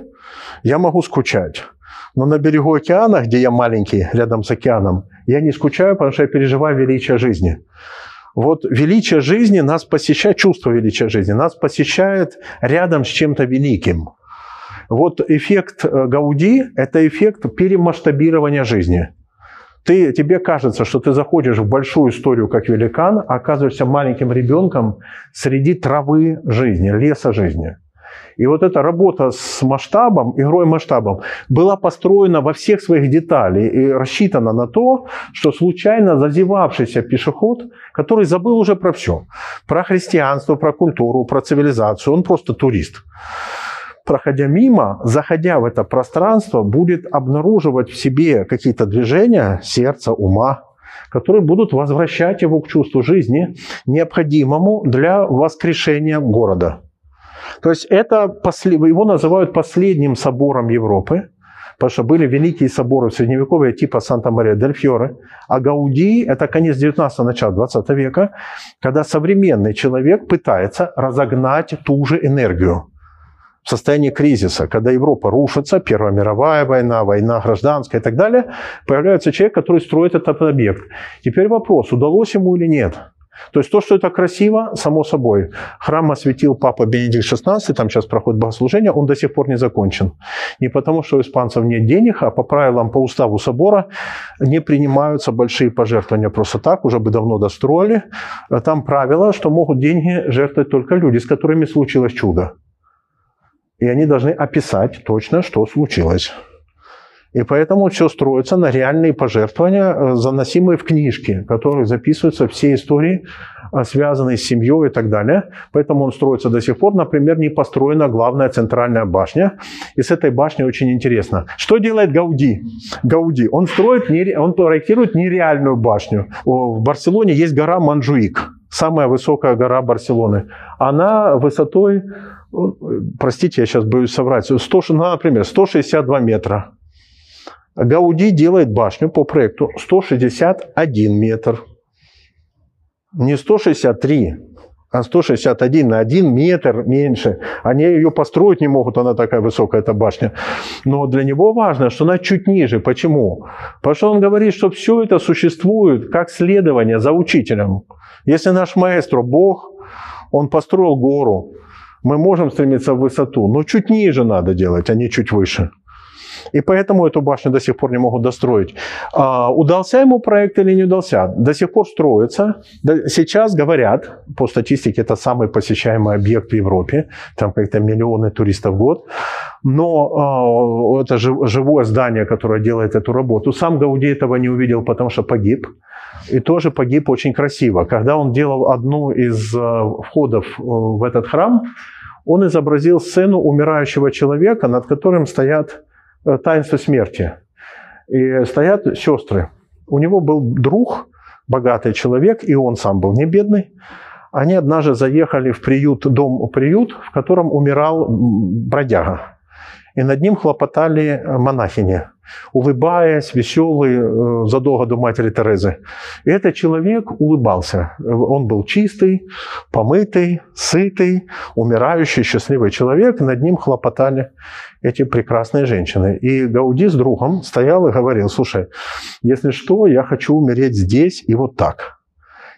я могу скучать. Но на берегу океана, где я маленький, рядом с океаном, я не скучаю, потому что я переживаю величие жизни. Вот величие жизни нас посещает, чувство величия жизни нас посещает рядом с чем-то великим. Вот эффект э, Гауди – это эффект перемасштабирования жизни. Ты, тебе кажется, что ты заходишь в большую историю как великан, а оказываешься маленьким ребенком среди травы жизни, леса жизни. И вот эта работа с масштабом, игрой масштабом, была построена во всех своих деталях и рассчитана на то, что случайно зазевавшийся пешеход, который забыл уже про все, про христианство, про культуру, про цивилизацию, он просто турист. Проходя мимо, заходя в это пространство, будет обнаруживать в себе какие-то движения сердца, ума, которые будут возвращать его к чувству жизни, необходимому для воскрешения города. То есть это, его называют последним собором Европы, потому что были великие соборы в Средневековье типа Санта-Мария-дель-Фьоре, а Гауди – это конец 19 начало 20 века, когда современный человек пытается разогнать ту же энергию в состоянии кризиса, когда Европа рушится, Первая мировая война, война гражданская и так далее, появляется человек, который строит этот объект. Теперь вопрос, удалось ему или нет – то есть то, что это красиво, само собой. Храм осветил Папа Бенедикт XVI, там сейчас проходит богослужение, он до сих пор не закончен. Не потому, что у испанцев нет денег, а по правилам, по уставу собора не принимаются большие пожертвования просто так, уже бы давно достроили. Там правило, что могут деньги жертвовать только люди, с которыми случилось чудо. И они должны описать точно, что случилось. И поэтому все строится на реальные пожертвования, э, заносимые в книжки, которые записываются все истории, э, связанные с семьей и так далее. Поэтому он строится до сих пор. Например, не построена главная центральная башня. И с этой башней очень интересно. Что делает Гауди? Гауди. Он строит, он проектирует нереальную башню. В Барселоне есть гора Манжуик. Самая высокая гора Барселоны. Она высотой, э, простите, я сейчас боюсь соврать, 100, ну, например, 162 метра. Гауди делает башню по проекту 161 метр. Не 163, а 161 на 1 метр меньше. Они ее построить не могут, она такая высокая, эта башня. Но для него важно, что она чуть ниже. Почему? Потому что он говорит, что все это существует как следование за учителем. Если наш маэстро Бог, он построил гору, мы можем стремиться в высоту, но чуть ниже надо делать, а не чуть выше. И поэтому эту башню до сих пор не могут достроить. А, удался ему проект или не удался? До сих пор строится. Сейчас говорят, по статистике, это самый посещаемый объект в Европе. Там как-то миллионы туристов в год. Но а, это живое здание, которое делает эту работу. Сам Гауди этого не увидел, потому что погиб. И тоже погиб очень красиво. Когда он делал одну из а, входов э, в этот храм, он изобразил сцену умирающего человека, над которым стоят таинство смерти. И стоят сестры. У него был друг, богатый человек, и он сам был не бедный. Они однажды заехали в приют, дом-приют, в котором умирал бродяга. И над ним хлопотали монахини улыбаясь, веселый, задолго до матери Терезы. И этот человек улыбался. Он был чистый, помытый, сытый, умирающий, счастливый человек. Над ним хлопотали эти прекрасные женщины. И Гауди с другом стоял и говорил, слушай, если что, я хочу умереть здесь и вот так.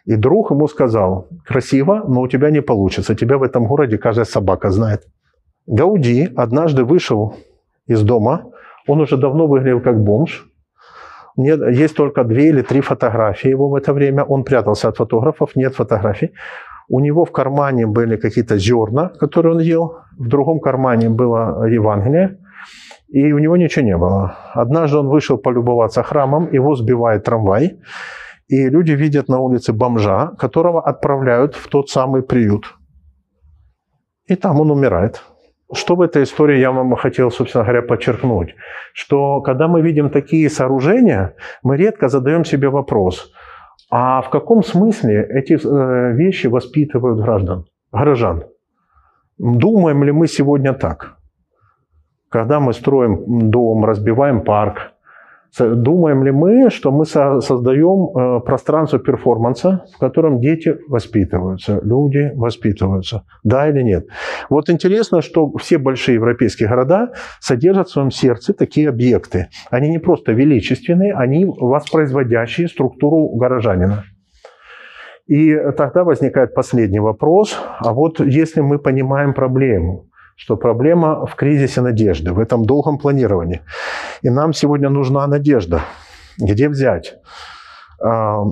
И друг ему сказал, красиво, но у тебя не получится. Тебя в этом городе каждая собака знает. Гауди однажды вышел из дома, он уже давно выглядел как бомж. Нет, есть только две или три фотографии его в это время. Он прятался от фотографов, нет фотографий. У него в кармане были какие-то зерна, которые он ел. В другом кармане было Евангелие. И у него ничего не было. Однажды он вышел полюбоваться храмом, его сбивает трамвай. И люди видят на улице бомжа, которого отправляют в тот самый приют. И там он умирает. Что в этой истории я вам хотел, собственно говоря, подчеркнуть? Что когда мы видим такие сооружения, мы редко задаем себе вопрос, а в каком смысле эти э, вещи воспитывают граждан, горожан? Думаем ли мы сегодня так? Когда мы строим дом, разбиваем парк, Думаем ли мы, что мы создаем э, пространство перформанса, в котором дети воспитываются, люди воспитываются? Да или нет? Вот интересно, что все большие европейские города содержат в своем сердце такие объекты. Они не просто величественные, они воспроизводящие структуру горожанина. И тогда возникает последний вопрос. А вот если мы понимаем проблему, что проблема в кризисе надежды, в этом долгом планировании. И нам сегодня нужна надежда. Где взять? А,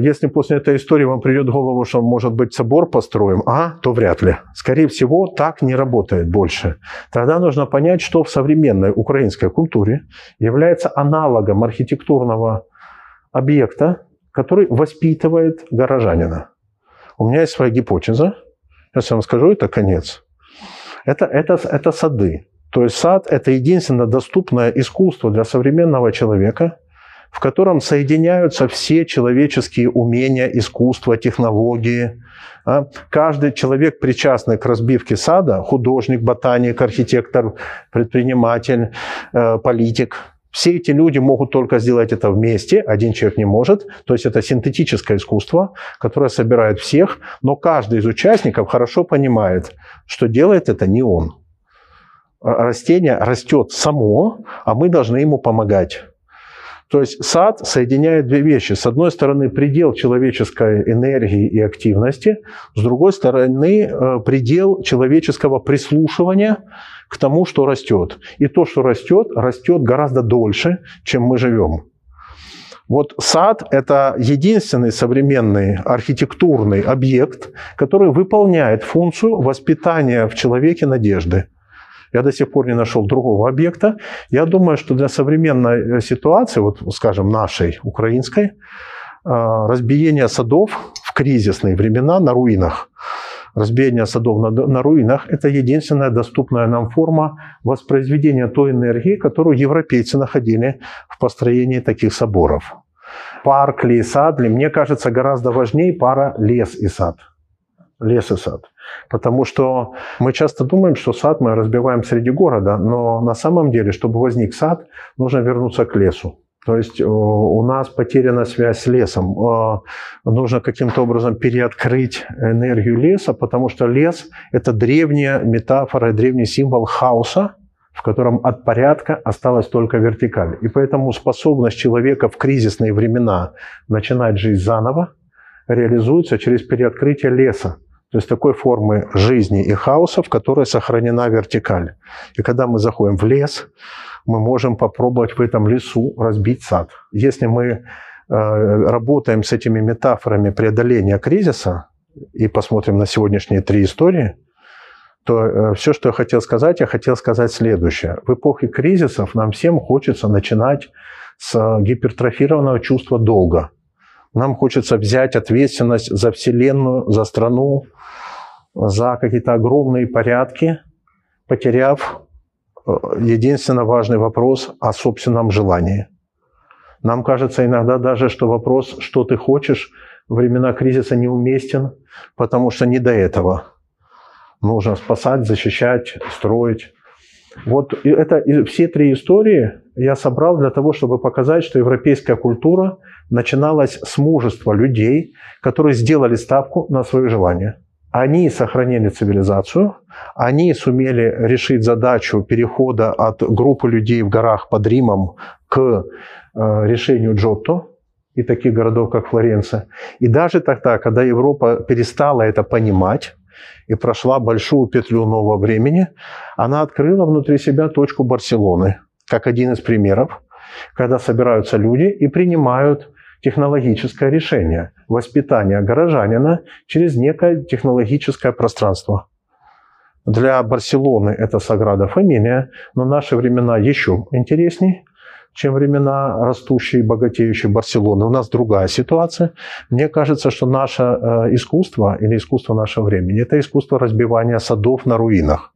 если после этой истории вам придет в голову, что, может быть, собор построим, а, то вряд ли. Скорее всего, так не работает больше. Тогда нужно понять, что в современной украинской культуре является аналогом архитектурного объекта, который воспитывает горожанина. У меня есть своя гипотеза. Сейчас я вам скажу, это конец. Это, это, это сады. То есть сад – это единственно доступное искусство для современного человека, в котором соединяются все человеческие умения, искусство, технологии. А? Каждый человек, причастный к разбивке сада, художник, ботаник, архитектор, предприниматель, э, политик, все эти люди могут только сделать это вместе, один человек не может. То есть это синтетическое искусство, которое собирает всех, но каждый из участников хорошо понимает, что делает это не он. Растение растет само, а мы должны ему помогать. То есть сад соединяет две вещи. С одной стороны, предел человеческой энергии и активности, с другой стороны, э, предел человеческого прислушивания к тому, что растет. И то, что растет, растет гораздо дольше, чем мы живем. Вот сад – это единственный современный архитектурный объект, который выполняет функцию воспитания в человеке надежды. Я до сих пор не нашел другого объекта. Я думаю, что для современной э, ситуации, вот, скажем, нашей, украинской, э, разбиение садов в кризисные времена на руинах, разбиение садов на, на руинах – это единственная доступная нам форма воспроизведения той энергии, которую европейцы находили в построении таких соборов. Парк ли сад ли, мне кажется, гораздо важнее пара лес и сад. Лес и сад. Потому что мы часто думаем, что сад мы разбиваем среди города, но на самом деле, чтобы возник сад, нужно вернуться к лесу. То есть э, у нас потеряна связь с лесом. Э, нужно каким-то образом переоткрыть энергию леса, потому что лес – это древняя метафора, древний символ хаоса, в котором от порядка осталась только вертикаль. И поэтому способность человека в кризисные времена начинать жизнь заново реализуется через переоткрытие леса. То есть такой формы жизни и хаоса, в которой сохранена вертикаль. И когда мы заходим в лес, мы можем попробовать в этом лесу разбить сад. Если мы э, работаем с этими метафорами преодоления кризиса и посмотрим на сегодняшние три истории, то э, все, что я хотел сказать, я хотел сказать следующее. В эпохе кризисов нам всем хочется начинать с гипертрофированного чувства долга. Нам хочется взять ответственность за Вселенную, за страну, за какие-то огромные порядки, потеряв э, единственно важный вопрос о собственном желании. Нам кажется иногда даже, что вопрос, что ты хочешь, во времена кризиса неуместен, потому что не до этого. Нужно спасать, защищать, строить. Вот это все три истории я собрал для того, чтобы показать, что европейская культура начиналась с мужества людей, которые сделали ставку на свое желание. Они сохранили цивилизацию, они сумели решить задачу перехода от группы людей в горах под Римом к э, решению Джотто и таких городов, как Флоренция. И даже тогда, когда Европа перестала это понимать, и прошла большую петлю нового времени, она открыла внутри себя точку Барселоны, как один из примеров, когда собираются люди и принимают технологическое решение воспитания горожанина через некое технологическое пространство. Для Барселоны это Саграда Фамилия, но наши времена еще интересней, чем времена растущей, богатеющей Барселоны. У нас другая ситуация. Мне кажется, что наше э, искусство или искусство нашего времени – это искусство разбивания садов на руинах.